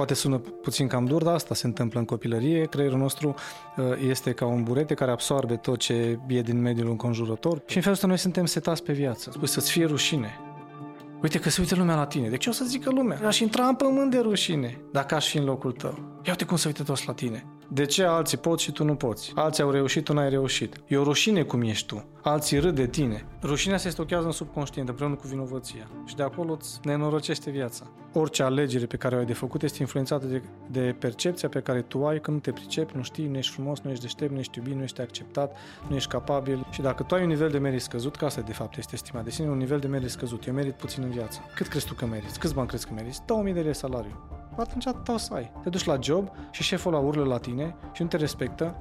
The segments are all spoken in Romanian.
Poate sună puțin cam dur, dar asta se întâmplă în copilărie. Creierul nostru uh, este ca un burete care absorbe tot ce e din mediul înconjurător și în felul ăsta noi suntem setați pe viață. Spui să-ți fie rușine. Uite că se uită lumea la tine. De ce o să zică lumea? Aș intra în pământ de rușine dacă aș fi în locul tău. Ia uite cum se uită toți la tine. De ce alții pot și tu nu poți? Alții au reușit, tu n-ai reușit. E o rușine cum ești tu. Alții râd de tine. Rușinea se stochează în subconștient împreună cu vinovăția. Și de acolo îți nenorocește viața. Orice alegere pe care o ai de făcut este influențată de, de percepția pe care tu ai când nu te pricepi, nu știi, nu ești frumos, nu ești deștept, nu ești iubit, nu ești acceptat, nu ești capabil. Și dacă tu ai un nivel de merit scăzut, ca asta de fapt este estima de sine, un nivel de merit scăzut. Eu merit puțin în viață. Cât crezi tu că meriți? Câți bani crezi că meriți? 2000 de lei salariu atunci atâta o să ai. Te duci la job și șeful la urlă la tine și nu te respectă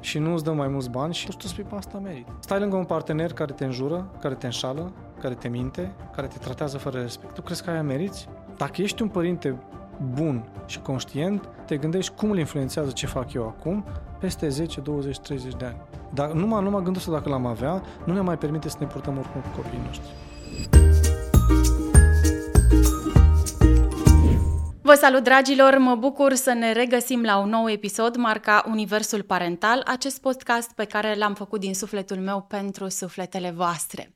și nu îți dă mai mulți bani și tu spui pe asta merit. Stai lângă un partener care te înjură, care te înșală, care te minte, care te tratează fără respect. Tu crezi că aia meriți? Dacă ești un părinte bun și conștient, te gândești cum îl influențează ce fac eu acum peste 10, 20, 30 de ani. Dar numai, numai gându dacă l-am avea, nu ne mai permite să ne purtăm oricum cu copiii noștri. Vă salut, dragilor! Mă bucur să ne regăsim la un nou episod marca Universul Parental, acest podcast pe care l-am făcut din sufletul meu pentru sufletele voastre.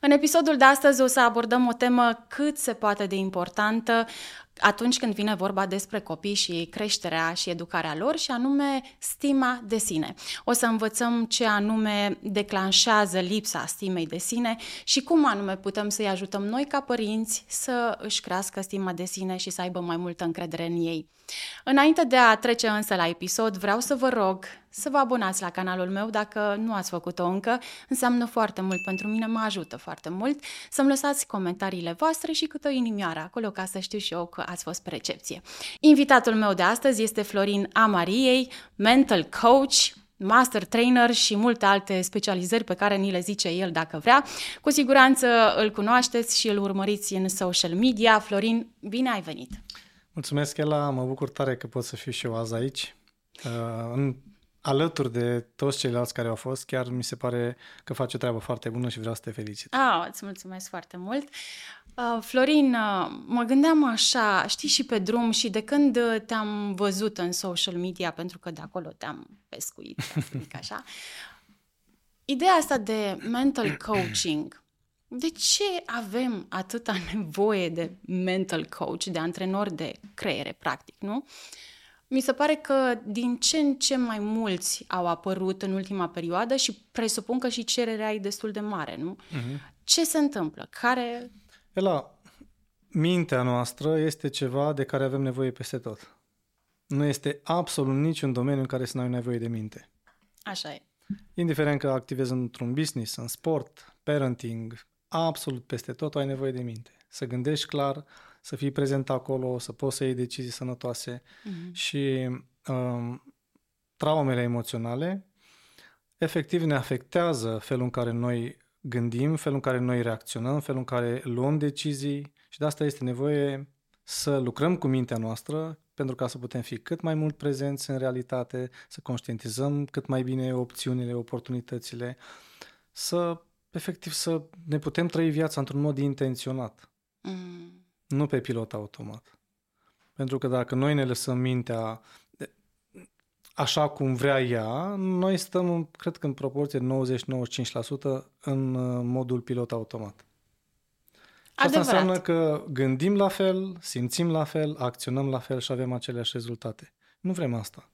În episodul de astăzi o să abordăm o temă cât se poate de importantă, atunci când vine vorba despre copii și creșterea și educarea lor, și anume stima de sine. O să învățăm ce anume declanșează lipsa stimei de sine și cum anume putem să-i ajutăm noi ca părinți să își crească stima de sine și să aibă mai multă încredere în ei. Înainte de a trece însă la episod, vreau să vă rog să vă abonați la canalul meu dacă nu ați făcut-o încă. Înseamnă foarte mult pentru mine, mă ajută foarte mult. Să-mi lăsați comentariile voastre și câte o inimioară acolo ca să știu și eu că ați fost pe recepție. Invitatul meu de astăzi este Florin Amariei, mental coach, master trainer și multe alte specializări pe care ni le zice el dacă vrea. Cu siguranță îl cunoașteți și îl urmăriți în social media. Florin, bine ai venit! Mulțumesc, Ela, mă bucur tare că pot să fiu și eu azi aici. Uh, în, alături de toți ceilalți care au fost, chiar mi se pare că face o treabă foarte bună și vreau să te felicit. Ah, îți mulțumesc foarte mult. Uh, Florin, uh, mă gândeam așa, știi, și pe drum și de când te-am văzut în social media, pentru că de acolo te-am pescuit, așa, ideea asta de mental coaching, de ce avem atâta nevoie de mental coach, de antrenori de creiere, practic, nu? Mi se pare că din ce în ce mai mulți au apărut în ultima perioadă și presupun că și cererea e destul de mare, nu? Uh-huh. Ce se întâmplă? Care... Ela, mintea noastră este ceva de care avem nevoie peste tot. Nu este absolut niciun domeniu în care să nu ai nevoie de minte. Așa e. Indiferent că activezi într-un business, în sport, parenting, absolut peste tot ai nevoie de minte. Să gândești clar, să fii prezent acolo, să poți să iei decizii sănătoase mm-hmm. și um, traumele emoționale efectiv ne afectează felul în care noi gândim, felul în care noi reacționăm, felul în care luăm decizii și de asta este nevoie să lucrăm cu mintea noastră pentru ca să putem fi cât mai mult prezenți în realitate, să conștientizăm cât mai bine opțiunile, oportunitățile, să efectiv să ne putem trăi viața într-un mod intenționat. Mm. Nu pe pilot automat. Pentru că dacă noi ne lăsăm mintea așa cum vrea ea, noi stăm, cred că în proporție de 90-95% în uh, modul pilot automat. Și asta înseamnă că gândim la fel, simțim la fel, acționăm la fel și avem aceleași rezultate. Nu vrem asta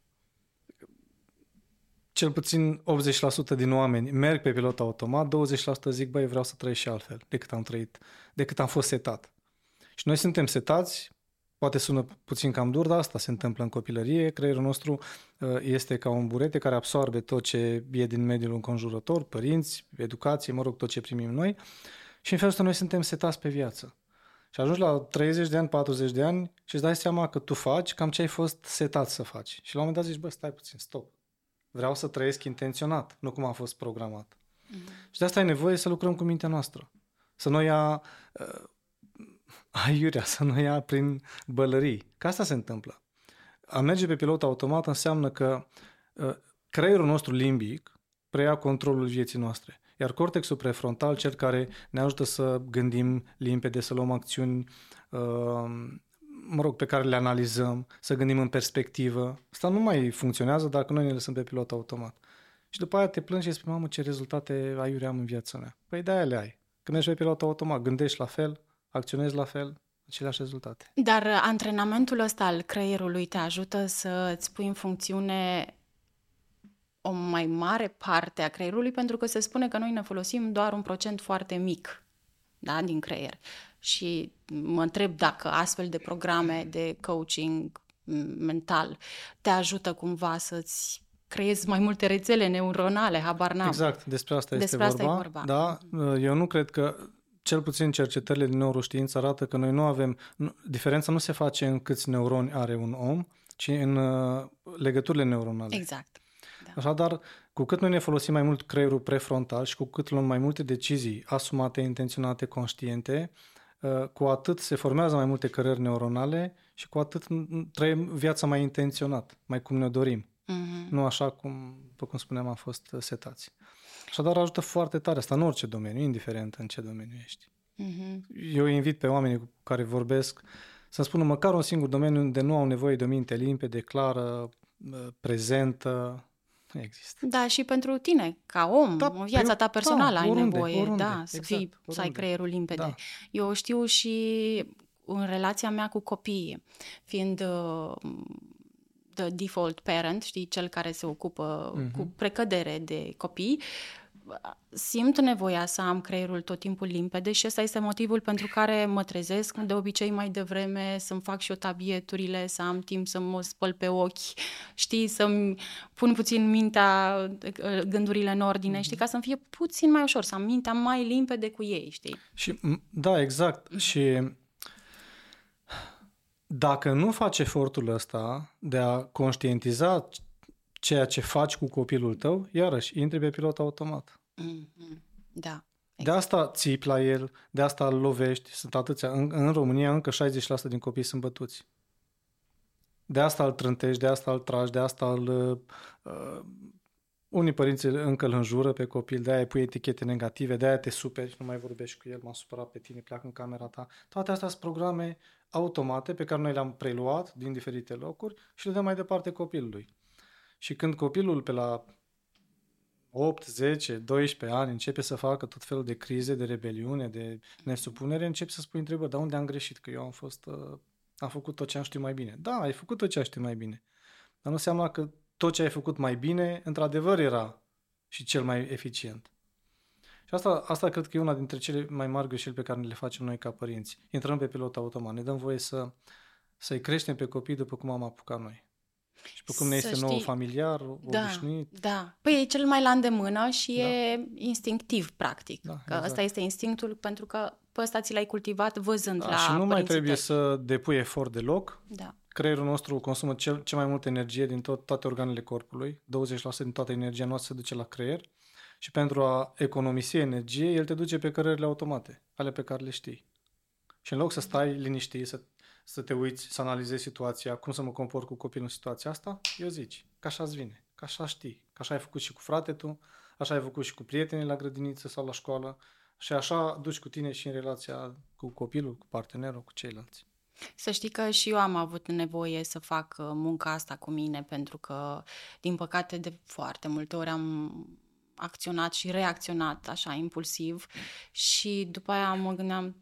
cel puțin 80% din oameni merg pe pilot automat, 20% zic, băi, vreau să trăiesc și altfel decât am trăit, decât am fost setat. Și noi suntem setați, poate sună puțin cam dur, dar asta se întâmplă în copilărie. Creierul nostru uh, este ca un burete care absorbe tot ce e din mediul înconjurător, părinți, educație, mă rog, tot ce primim noi. Și în felul ăsta noi suntem setați pe viață. Și ajungi la 30 de ani, 40 de ani și îți dai seama că tu faci cam ce ai fost setat să faci. Și la un moment dat zici, bă, stai puțin, stop Vreau să trăiesc intenționat, nu cum a fost programat. Mm-hmm. Și de asta ai nevoie să lucrăm cu mintea noastră. Să nu ia uh, aiurea, să nu ia prin bălării. Că asta se întâmplă. A merge pe pilot automat înseamnă că uh, creierul nostru limbic preia controlul vieții noastre. Iar cortexul prefrontal, cel care ne ajută să gândim limpede, să luăm acțiuni uh, mă rog, pe care le analizăm, să gândim în perspectivă. Asta nu mai funcționează dacă noi ne lăsăm pe pilot automat. Și după aia te plângi și spui, mamă, ce rezultate aiuri am în viața mea. Păi de-aia le ai. Când ești pe pilot automat, gândești la fel, acționezi la fel, aceleași rezultate. Dar antrenamentul ăsta al creierului te ajută să îți pui în funcțiune o mai mare parte a creierului, pentru că se spune că noi ne folosim doar un procent foarte mic da, din creier. Și mă întreb dacă astfel de programe de coaching mental te ajută cumva să-ți creezi mai multe rețele neuronale, habar n-am. Exact, despre asta despre este asta vorba. E vorba. Da, eu nu cred că cel puțin cercetările din neuroștiință arată că noi nu avem, nu, diferența nu se face în câți neuroni are un om, ci în uh, legăturile neuronale. Exact. Da. Așadar, cu cât noi ne folosim mai mult creierul prefrontal și cu cât luăm mai multe decizii asumate, intenționate, conștiente, uh, cu atât se formează mai multe cărări neuronale și cu atât trăim viața mai intenționat, mai cum ne dorim. Mm-hmm. Nu așa cum, după cum spuneam, am fost setați. Așadar ajută foarte tare asta în orice domeniu, indiferent în ce domeniu ești. Mm-hmm. Eu invit pe oamenii cu care vorbesc să-mi spună măcar un singur domeniu unde nu au nevoie de o minte limpede, clară, prezentă, nu există. Da, și pentru tine, ca om, da, în viața ta personală da, ai oriunde, nevoie, oriunde, da, să exact, fii, oriunde. să ai creierul limpede. Da. Eu știu și în relația mea cu copiii, fiind uh, the default parent, știi, cel care se ocupă uh-huh. cu precădere de copii, simt nevoia să am creierul tot timpul limpede și ăsta este motivul pentru care mă trezesc de obicei mai devreme, să-mi fac și eu tabieturile, să am timp să mă spăl pe ochi, știi, să-mi pun puțin mintea, gândurile în ordine, știi, ca să-mi fie puțin mai ușor, să am mintea mai limpede cu ei, știi? Și, da, exact. Și dacă nu faci efortul ăsta de a conștientiza ceea ce faci cu copilul tău, iarăși, intri pe pilot automat. Mm-hmm. Da. Exact. De asta țipi la el, de asta îl lovești. Sunt atâția. În, în România încă 60% din copii sunt bătuți. De asta îl trântești, de asta îl tragi, de asta îl... Uh, unii părinți încă îl înjură pe copil, de aia îi pui etichete negative, de aia te superi, nu mai vorbești cu el, m-a supărat pe tine, pleacă în camera ta. Toate astea sunt programe automate pe care noi le-am preluat din diferite locuri și le dăm mai departe copilului. Și când copilul pe la 8, 10, 12 ani începe să facă tot felul de crize, de rebeliune, de nesupunere, începe să spui întrebări, dar unde am greșit? Că eu am fost, uh, am făcut tot ce am știut mai bine. Da, ai făcut tot ce ai știut mai bine. Dar nu înseamnă că tot ce ai făcut mai bine, într-adevăr era și cel mai eficient. Și asta, asta cred că e una dintre cele mai mari greșeli pe care le facem noi ca părinți. Intrăm pe pilot automat, ne dăm voie să, să-i creștem pe copii după cum am apucat noi. Și pe cum ne este nou familiar, da, obișnuit. Da, păi e cel mai la îndemână și da. e instinctiv, practic. Da, că exact. ăsta este instinctul pentru că pe ăsta ți l-ai cultivat văzând da, la Și nu mai trebuie tăi. să depui efort deloc. Da. Creierul nostru consumă cel, cel mai multă energie din tot, toate organele corpului. 20% din toată energia noastră se duce la creier. Și pentru a economisi energie, el te duce pe cărările automate, ale pe care le știi. Și în loc să stai liniștit, să să te uiți, să analizezi situația, cum să mă comport cu copilul în situația asta, eu zici, că așa îți vine, că așa știi, că așa ai făcut și cu frate tu, așa ai făcut și cu prietenii la grădiniță sau la școală și așa duci cu tine și în relația cu copilul, cu partenerul, cu ceilalți. Să știi că și eu am avut nevoie să fac uh, munca asta cu mine pentru că, din păcate, de foarte multe ori am acționat și reacționat așa impulsiv și după aia mă gândeam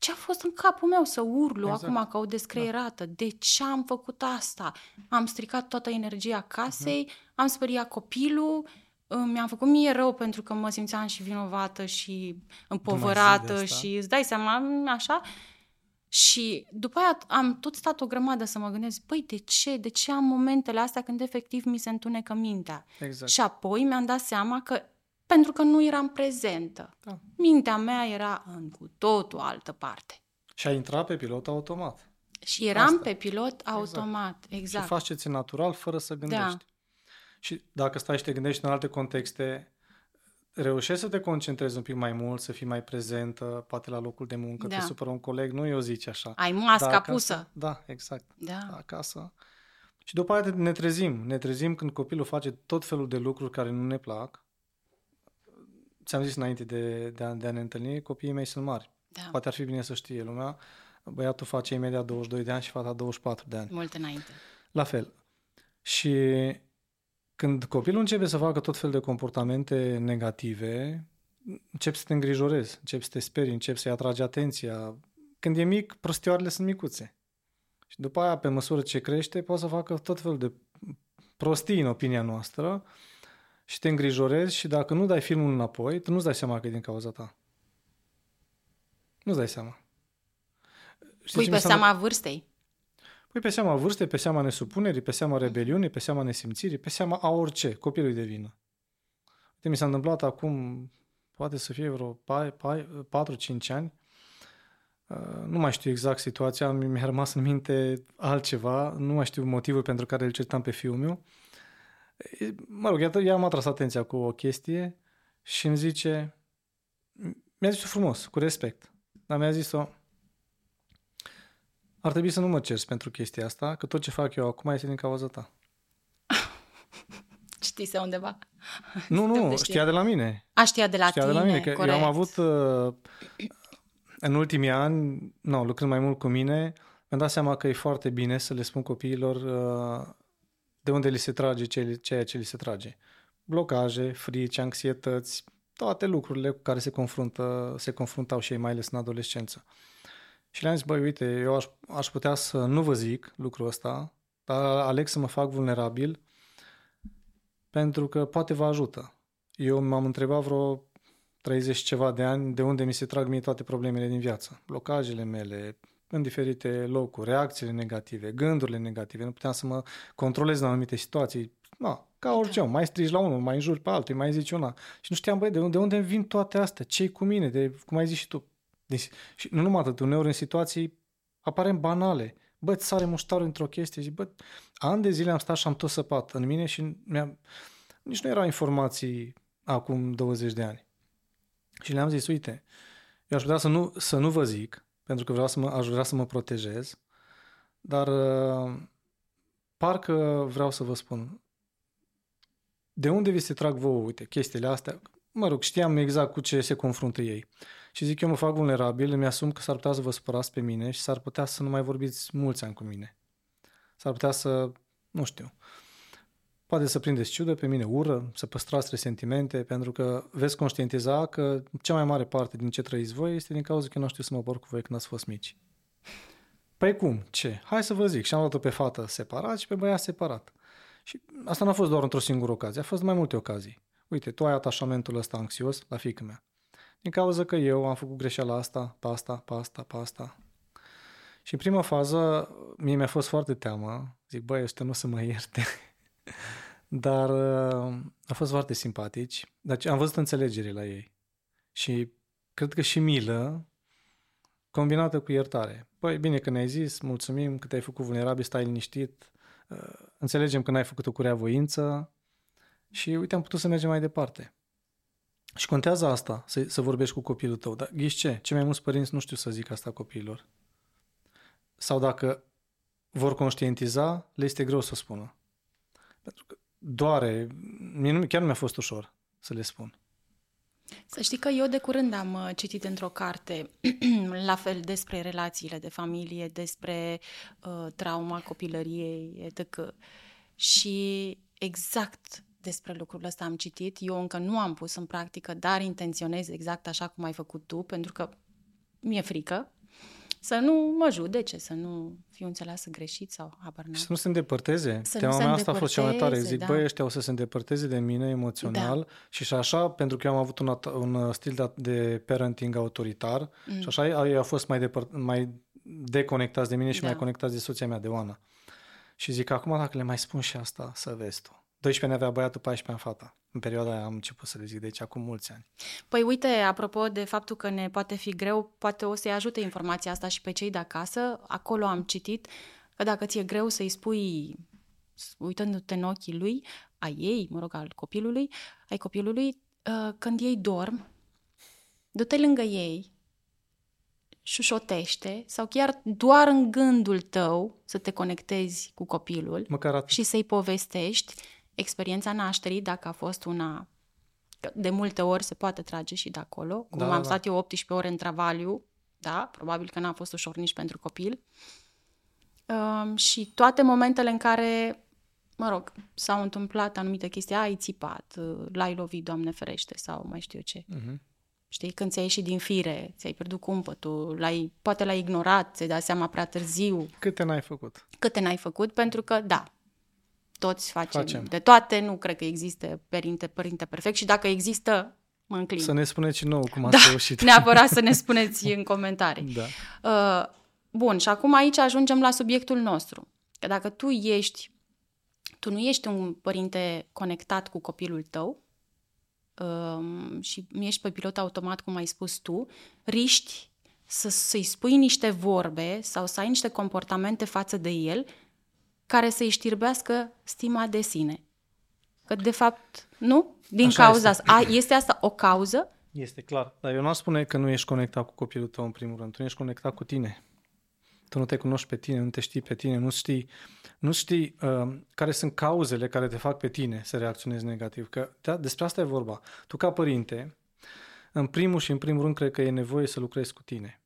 ce a fost în capul meu să urlu exact. acum ca o descreierată? Da. De ce am făcut asta? Am stricat toată energia casei, uh-huh. am speriat copilul, mi-am făcut mie rău pentru că mă simțeam și vinovată și împovărată și îți dai seama, așa. Și după aia am tot stat o grămadă să mă gândesc, băi, de ce? De ce am momentele astea când efectiv mi se întunecă mintea? Exact. Și apoi mi-am dat seama că pentru că nu eram prezentă. Da. Mintea mea era în cu totul altă parte. Și a intrat pe pilot automat. Și eram Asta. pe pilot exact. automat, exact. exact. Și faci ce ți natural fără să gândești. Da. Și dacă stai și te gândești în alte contexte, reușești să te concentrezi un pic mai mult, să fii mai prezentă, poate la locul de muncă, da. te supără un coleg, nu eu zici așa. Ai masca da, acasă, pusă. Da, exact. Da. da. Acasă. Și după aia ne trezim. Ne trezim când copilul face tot felul de lucruri care nu ne plac ți-am zis înainte de, de, a, de a ne întâlni, copiii mei sunt mari. Da. Poate ar fi bine să știe lumea. Băiatul face imediat 22 de ani și fata 24 de ani. Mult înainte. La fel. Și când copilul începe să facă tot fel de comportamente negative, începi să te îngrijorezi, începi să te sperii, începi să-i atragi atenția. Când e mic, prostioarele sunt micuțe. Și după aia, pe măsură ce crește, poate să facă tot fel de prostii în opinia noastră și te îngrijorezi și dacă nu dai filmul înapoi, tu nu-ți dai seama că e din cauza ta. Nu-ți dai seama. Știi Pui pe seama vârstei. Păi pe seama vârstei, pe seama nesupunerii, pe seama rebeliunii, pe seama nesimțirii, pe seama a orice, copilul de vină. Uite, mi s-a întâmplat acum, poate să fie vreo 4-5 ani, uh, nu mai știu exact situația, mi-a rămas în minte altceva, nu mai știu motivul pentru care îl certam pe fiul meu. Mă rog, iată, ea m-a tras atenția cu o chestie și îmi zice, mi-a zis-o frumos, cu respect, dar mi-a zis-o, ar trebui să nu mă cerți pentru chestia asta, că tot ce fac eu acum este din cauza ta. Știse undeva? Nu, nu, știa de la mine. A, știa de la știa tine, de la mine, că corect. eu am avut uh, în ultimii ani, nu, lucrând mai mult cu mine, mi-am dat seama că e foarte bine să le spun copiilor uh, de unde li se trage ceea ce li se trage. Blocaje, frici, anxietăți, toate lucrurile cu care se confruntă, se confruntau și ei, mai ales în adolescență. Și le-am zis, băi, uite, eu aș, aș putea să nu vă zic lucrul ăsta, dar aleg să mă fac vulnerabil pentru că poate vă ajută. Eu m-am întrebat vreo 30 ceva de ani de unde mi se trag mie toate problemele din viață. Blocajele mele, în diferite locuri, reacțiile negative, gândurile negative. Nu puteam să mă controlez în anumite situații. No, ca orice om, mai strigi la unul, mai înjuri pe altul, mai zici una. Și nu știam, băi, de unde, de unde vin toate astea? ce cu mine? De, cum ai zis și tu, deci, și nu numai atât, uneori în situații aparent banale. Bă, îți sare muștarul într-o chestie și bă, ani de zile am stat și am tot săpat în mine și mi-am... nici nu erau informații acum 20 de ani. Și le-am zis, uite, eu aș putea să nu, să nu vă zic, pentru că vreau să mă, aș vrea să mă protejez, dar uh, parcă vreau să vă spun, de unde vi se trag vouă, uite, chestiile astea, mă rog, știam exact cu ce se confruntă ei. Și zic, eu mă fac vulnerabil, îmi asum că s-ar putea să vă supărați pe mine și s-ar putea să nu mai vorbiți mulți ani cu mine. S-ar putea să, nu știu, poate să prindeți ciudă pe mine, ură, să păstrați resentimente, pentru că veți conștientiza că cea mai mare parte din ce trăiți voi este din cauza că nu știu să mă porc cu voi când ați fost mici. Păi cum? Ce? Hai să vă zic. Și am luat-o pe fată separat și pe băiat separat. Și asta nu a fost doar într-o singură ocazie, a fost mai multe ocazii. Uite, tu ai atașamentul ăsta anxios la fiică mea. Din cauza că eu am făcut greșeala asta, pe asta, pe asta, pe asta. Și în prima fază, mie mi-a fost foarte teamă. Zic, băi, ăștia nu o să mă ierte. Dar uh, a fost foarte simpatici. Deci am văzut înțelegere la ei. Și cred că și milă combinată cu iertare. Păi, bine că ne-ai zis, mulțumim că te-ai făcut vulnerabil, stai liniștit, uh, înțelegem că n-ai făcut-o cu voință și uite, am putut să mergem mai departe. Și contează asta, să, să vorbești cu copilul tău. Dar ghiși ce? Cei mai mulți părinți nu știu să zic asta copiilor. Sau dacă vor conștientiza, le este greu să spună. Pentru că doare, mie nu, chiar nu mi-a fost ușor să le spun. Să știi că eu de curând am uh, citit într-o carte la fel despre relațiile de familie, despre uh, trauma copilăriei, etc. Și exact despre lucrul ăsta am citit. Eu încă nu am pus în practică, dar intenționez exact așa cum ai făcut tu, pentru că mi-e frică să nu mă judece, să nu fiu înțeleasă greșit sau habar Și să nu se îndepărteze. Să Teama nu se mea asta a fost cea mai tare. Zic, da. băi, ăștia o să se îndepărteze de mine emoțional Da. și și așa, pentru că eu am avut un, at- un stil de, de parenting autoritar mm. și așa ei au fost mai, depăr- mai deconectați de mine și Da. mai conectați de soția mea, de Oana. Și zic, acum dacă le mai spun și asta, să vezi tu. 12 ani avea băiatul, 14 ani fata. În perioada aia am început să le zic, deci acum mulți ani. Păi uite, apropo de faptul că ne poate fi greu, poate o să-i ajute informația asta și pe cei de acasă. Acolo am citit că dacă ți-e greu să-i spui, uitându-te în ochii lui, a ei, mă rog, al copilului, ai copilului, uh, când ei dorm, du-te lângă ei, șușotește sau chiar doar în gândul tău să te conectezi cu copilul Măcar atât. și să-i povestești experiența nașterii, dacă a fost una... că De multe ori se poate trage și de acolo. Cum Da, am da, da. stat eu 18 ore în travaliu, da, probabil că n-a fost ușor nici pentru copil. Uh, și toate momentele în care, mă rog, s-au întâmplat anumite chestii, ai țipat, uh, l-ai lovit, Doamne ferește, sau mai știu eu ce. Uh-huh. Știi, când ți-ai ieșit din fire, ți-ai pierdut cumpătul, l-ai, poate l-ai ignorat, ți-ai dat seama prea târziu. Câte n-ai făcut? Câte n-ai făcut, pentru că, da, toți facem, facem. de toate, nu cred că există părinte, părinte perfect și dacă există, mă înclin. Să ne spuneți nou cum ați da, reușit. neapărat să ne spuneți în comentarii. Da. Uh, bun, și acum aici ajungem la subiectul nostru. Că dacă tu ești, tu nu ești un părinte conectat cu copilul tău, um, și ești pe pilot automat, cum ai spus tu, riști să, să-i spui niște vorbe sau să ai niște comportamente față de el care să-i știrbească stima de sine. Că, de fapt, nu? Din Așa cauza este. asta. A, este asta o cauză? Este clar. Dar eu nu aș spune că nu ești conectat cu copilul tău, în primul rând. Tu nu ești conectat cu tine. Tu nu te cunoști pe tine, nu te știi pe tine, nu știi, nu știi uh, care sunt cauzele care te fac pe tine să reacționezi negativ. Că da, despre asta e vorba. Tu ca părinte, în primul și în primul rând, cred că e nevoie să lucrezi cu tine.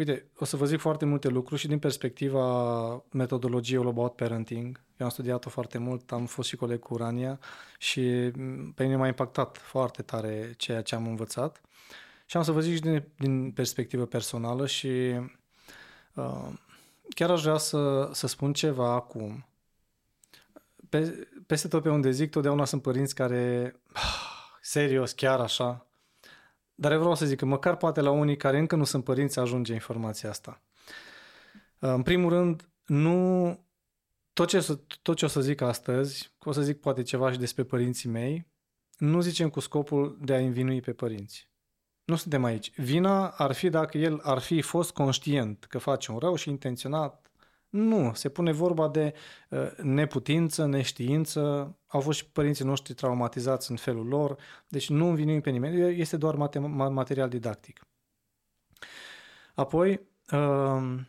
Uite, o să vă zic foarte multe lucruri și din perspectiva metodologiei All About Parenting. Eu am studiat-o foarte mult, am fost și coleg cu Urania și mm, pe mine m-a impactat foarte tare ceea ce am învățat. Și am să vă zic și din, din perspectivă personală și uh, chiar aș vrea să, să spun ceva acum. Pe, peste tot pe unde zic, totdeauna sunt părinți care, serios, chiar așa, dar eu vreau să zic că măcar poate la unii care încă nu sunt părinți ajunge informația asta. În primul rând, nu tot ce, tot ce o să zic astăzi, o să zic poate ceva și despre părinții mei, nu zicem cu scopul de a învinui pe părinți. Nu suntem aici. Vina ar fi dacă el ar fi fost conștient că face un rău și intenționat nu, se pune vorba de uh, neputință, neștiință, au fost și părinții noștri traumatizați în felul lor, deci nu învinuim pe nimeni, este doar mate- material didactic. Apoi, uh,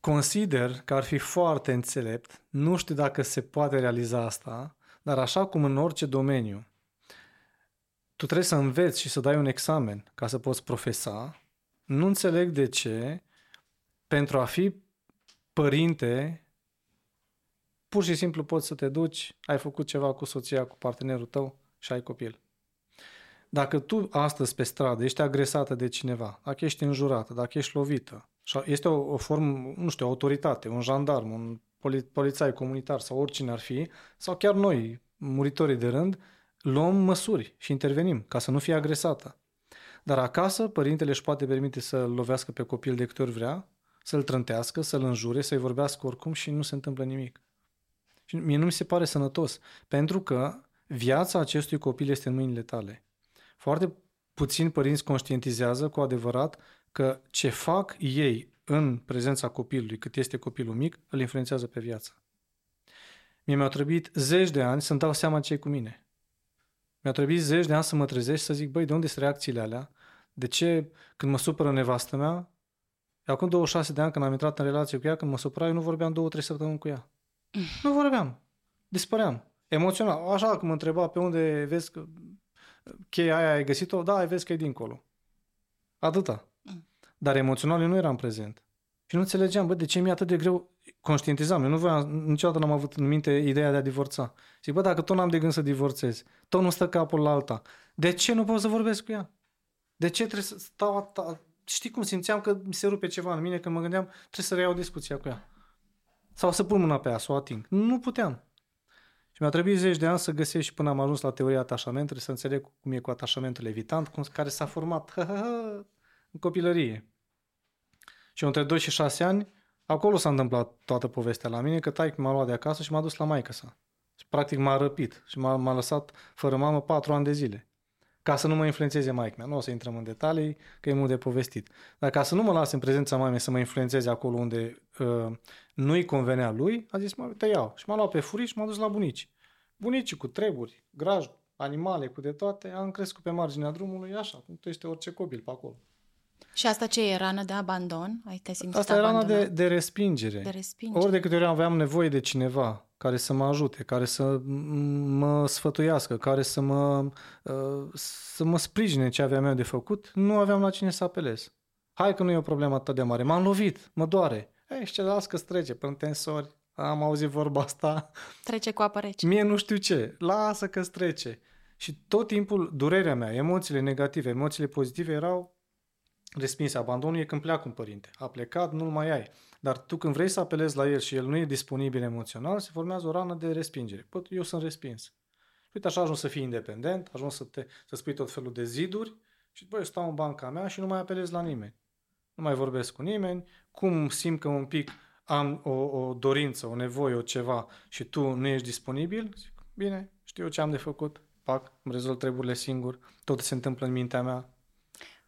consider că ar fi foarte înțelept, nu știu dacă se poate realiza asta, dar așa cum în orice domeniu, tu trebuie să înveți și să dai un examen ca să poți profesa, nu înțeleg de ce pentru a fi părinte, pur și simplu poți să te duci, ai făcut ceva cu soția, cu partenerul tău și ai copil. Dacă tu astăzi pe stradă ești agresată de cineva, dacă ești înjurată, dacă ești lovită, este o, o formă, nu știu, o autoritate, un jandarm, un poli, polițai comunitar sau oricine ar fi, sau chiar noi, muritorii de rând, luăm măsuri și intervenim ca să nu fie agresată. Dar acasă, părintele își poate permite să lovească pe copil de câte ori vrea, să-l trântească, să-l înjure, să-i vorbească oricum și nu se întâmplă nimic. Și mie nu mi se pare sănătos, pentru că viața acestui copil este în mâinile tale. Foarte puțini părinți conștientizează cu adevărat că ce fac ei în prezența copilului, cât este copilul mic, îl influențează pe viață. Mie mi-au trebuit zeci de ani să-mi dau seama ce e cu mine. Mi-au trebuit zeci de ani să mă trezesc și să zic, băi, de unde sunt reacțiile alea? De ce când mă supără nevastă mea, Acum 26 de ani când am intrat în relație cu ea, când mă supra, eu nu vorbeam 2-3 săptămâni cu ea. Mm. Nu vorbeam. Dispăream. Emoțional. Așa cum mă întreba pe unde vezi că cheia aia ai găsit-o, da, ai vezi că e dincolo. Atâta. Mm. Dar emoțional eu nu eram prezent. Și nu înțelegeam, bă, de ce mi-e atât de greu, conștientizam, eu nu voiam, niciodată n-am avut în minte ideea de a divorța. Zic, bă, dacă tot n-am de gând să divorțez, tot nu stă capul la alta, de ce nu pot să vorbesc cu ea? De ce trebuie să stau știi cum simțeam că mi se rupe ceva în mine când mă gândeam trebuie să reiau discuția cu ea. Sau să pun mâna pe ea, să o ating. Nu puteam. Și mi-a trebuit zeci de ani să găsesc și până am ajuns la teoria atașamentului, să înțeleg cum e cu atașamentul evitant, cum, care s-a format în copilărie. Și între 2 și 6 ani, acolo s-a întâmplat toată povestea la mine, că taic m-a luat de acasă și m-a dus la maică sa. Și practic m-a răpit și m-a, m-a lăsat fără mamă patru ani de zile ca să nu mă influențeze maica mea. Nu o să intrăm în detalii, că e mult de povestit. Dar ca să nu mă las în prezența mamei să mă influențeze acolo unde uh, nu-i convenea lui, a zis, mă, te iau. Și m-a luat pe furiș și m-a dus la bunici. Bunicii cu treburi, graj, animale, cu de toate, am crescut pe marginea drumului, așa, cum tu este orice copil pe acolo. Și asta ce e? Rană de abandon? Ai te simțit Asta abandonat? e rană de, de respingere. De respingere. Ori de câte ori aveam nevoie de cineva care să mă ajute, care să mă sfătuiască, care să mă, uh, să mă sprijine ce aveam eu de făcut, nu aveam la cine să apelez. Hai că nu e o problemă atât de mare. M-am lovit, mă doare. Ei, și ce las că trece până tensori. Am auzit vorba asta. Trece cu apă rece. Mie nu știu ce. Lasă că trece. Și tot timpul durerea mea, emoțiile negative, emoțiile pozitive erau respinse. Abandonul e când pleacă un părinte. A plecat, nu-l mai ai. Dar tu când vrei să apelezi la el și el nu e disponibil emoțional, se formează o rană de respingere. Păi, eu sunt respins. Uite, așa ajungi să fii independent, ajungi să, te, să spui tot felul de ziduri și băi, eu stau în banca mea și nu mai apelez la nimeni. Nu mai vorbesc cu nimeni. Cum simt că un pic am o, o dorință, o nevoie, o ceva și tu nu ești disponibil, zic, bine, știu ce am de făcut, pac, îmi rezolv treburile singur, tot se întâmplă în mintea mea.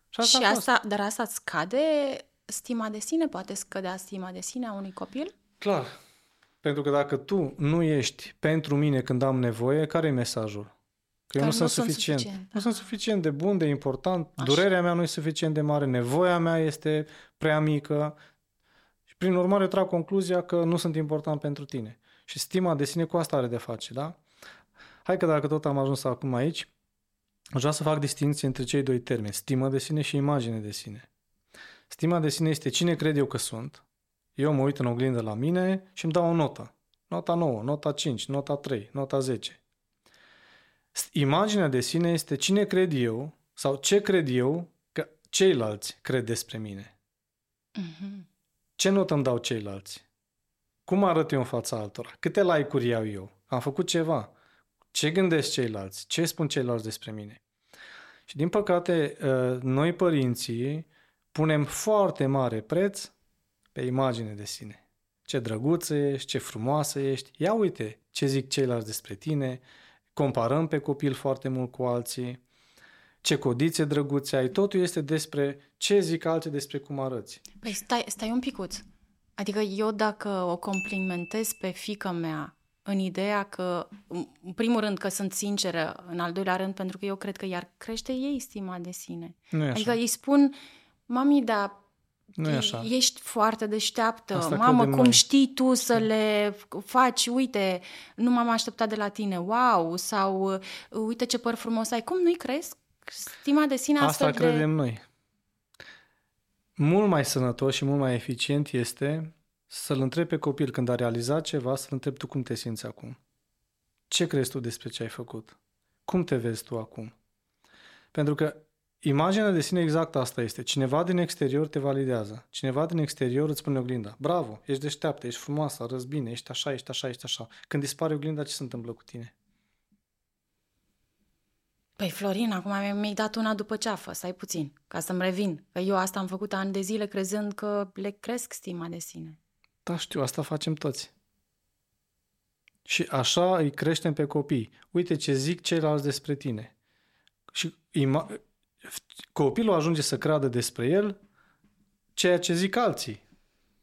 Și asta, și asta dar asta scade stima de sine? Poate scădea stima de sine a unui copil? Clar. Pentru că dacă tu nu ești pentru mine când am nevoie, care e mesajul? Că eu nu, nu sunt suficient. suficient. Nu sunt suficient de bun, de important. Așa. Durerea mea nu e suficient de mare, nevoia mea este prea mică. Și prin urmare eu trag concluzia că nu sunt important pentru tine. Și stima de sine cu asta are de face, da? Hai că dacă tot am ajuns acum aici, aș vrea să fac distinție între cei doi termeni, stimă de sine și imagine de sine. Stima de sine este cine cred eu că sunt. Eu mă uit în oglindă la mine și îmi dau o notă. Nota 9, nota 5, nota 3, nota 10. Imaginea de sine este cine cred eu sau ce cred eu că ceilalți cred despre mine. Mm-hmm. Ce notă îmi dau ceilalți? Cum arăt eu în fața altora? Câte like-uri iau eu? Am făcut ceva? Ce gândesc ceilalți? Ce spun ceilalți despre mine? Și din păcate, ă, noi părinții punem foarte mare preț pe imagine de sine. Ce drăguță ești, ce frumoasă ești. Ia uite ce zic ceilalți despre tine, comparăm pe copil foarte mult cu alții, ce codițe drăguțe ai, totul este despre ce zic alții despre cum arăți. Păi stai, stai un picuț. Adică eu dacă o complimentez pe fica mea în ideea că, în primul rând, că sunt sinceră, în al doilea rând, pentru că eu cred că iar crește ei stima de sine. Nu e adică așa. îi spun, mami, dar nu e așa. Ești foarte deșteaptă. Asta Mamă, cum noi. știi tu să le faci? Uite, nu m-am așteptat de la tine. Wow! Sau uite ce păr frumos ai. Cum nu-i crezi? Stima de sine Asta astfel credem de... noi. Mult mai sănătos și mult mai eficient este să-l întrebi pe copil când a realizat ceva, să-l întrebi tu cum te simți acum. Ce crezi tu despre ce ai făcut? Cum te vezi tu acum? Pentru că Imaginea de sine exact asta este. Cineva din exterior te validează. Cineva din exterior îți spune oglinda. Bravo, ești deșteaptă, ești frumoasă, arăți bine, ești așa, ești așa, ești așa. Când dispare oglinda, ce se întâmplă cu tine? Păi, Florin, acum mi-ai dat una după ceafă, stai puțin, ca să-mi revin. Că eu asta am făcut ani de zile crezând că le cresc stima de sine. Da, știu, asta facem toți. Și așa îi creștem pe copii. Uite ce zic ceilalți despre tine. Și ima- copilul ajunge să creadă despre el ceea ce zic alții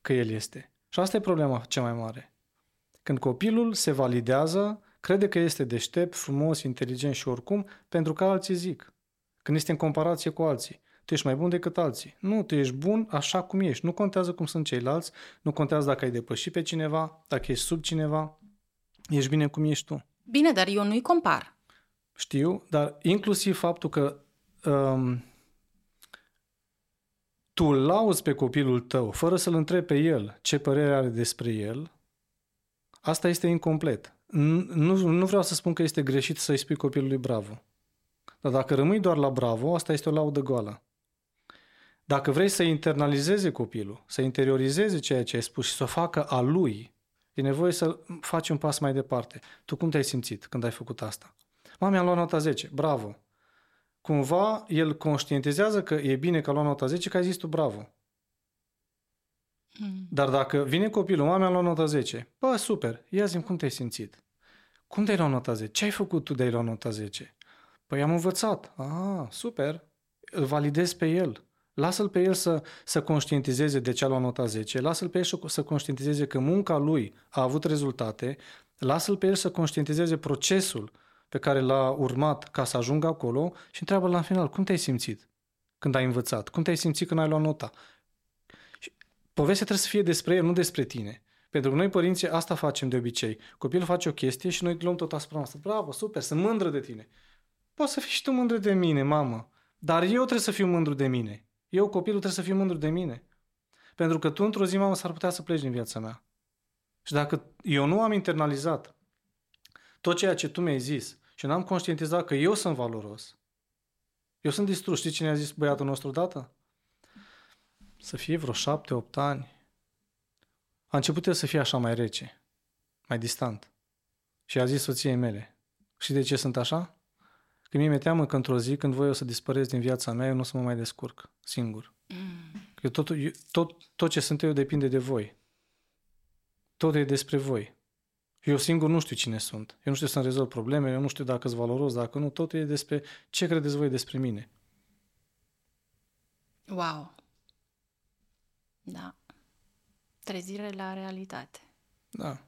că el este. Și asta e problema cea mai mare. Când copilul se validează, crede că este deștept, frumos, inteligent și oricum, pentru că alții zic. Când este în comparație cu alții. Tu ești mai bun decât alții. Nu, tu ești bun așa cum ești. Nu contează cum sunt ceilalți, nu contează dacă ai depășit pe cineva, dacă ești sub cineva. Ești bine cum ești tu. Bine, dar eu nu-i compar. Știu, dar inclusiv faptul că um, tu îl lauzi pe copilul tău fără să-l întrebi pe el ce părere are despre el, asta este incomplet. Nu, nu vreau să spun că este greșit să-i spui copilului bravo. Dar dacă rămâi doar la bravo, asta este o laudă goală. Dacă vrei să internalizeze copilul, să interiorizeze ceea ce ai spus și să o facă a lui, e nevoie să faci un pas mai departe. Tu cum te-ai simțit când ai făcut asta? Mami, am luat nota 10, bravo cumva el conștientizează că e bine că a luat nota 10, că ai zis tu bravo. Mm. Dar dacă vine copilul, mami a luat nota 10, bă, super, ia zi cum te-ai simțit? Cum te-ai luat nota 10? Ce ai făcut tu de-ai luat nota 10? Păi am învățat. Ah, super. Îl validez pe el. Lasă-l pe el să, să conștientizeze de ce a luat nota 10, lasă-l pe el să conștientizeze că munca lui a avut rezultate, lasă-l pe el să conștientizeze procesul pe care l-a urmat ca să ajungă acolo și întreabă la final, cum te-ai simțit când ai învățat? Cum te-ai simțit când ai luat nota? Și povestea trebuie să fie despre el, nu despre tine. Pentru Pentru că noi, părinții, asta facem de obicei. Copilul face o chestie și noi luăm tot asupra noastră. Bravo, super, sunt mândră de tine. Poți să fii și tu mândră de mine, mamă. Dar eu trebuie să fiu mândru de mine. Eu, copilul, trebuie să fiu mândru de mine. Pentru că tu, într-o zi, mamă, s-ar putea să pleci din viața mea. Și dacă eu nu am internalizat tot ceea ce tu mi-ai zis și n-am conștientizat că eu sunt valoros, eu sunt distrus. Știi cine a zis băiatul nostru odată? Să fie vreo șapte, opt ani. A început el să fie așa mai rece, mai distant. Și a zis soției mele, și de ce sunt așa? Că mie mi-e teamă că într-o zi, când voi o să dispăreți din viața mea, eu nu o să mă mai descurc singur. Mm. Că tot, eu, tot, tot ce sunt eu depinde de voi. Tot e despre voi. Eu singur nu știu cine sunt. Eu nu știu să-mi rezolv probleme, eu nu știu dacă sunt valoros, dacă nu. Tot e despre ce credeți voi despre mine. Wow. Da. Trezire la realitate. Da.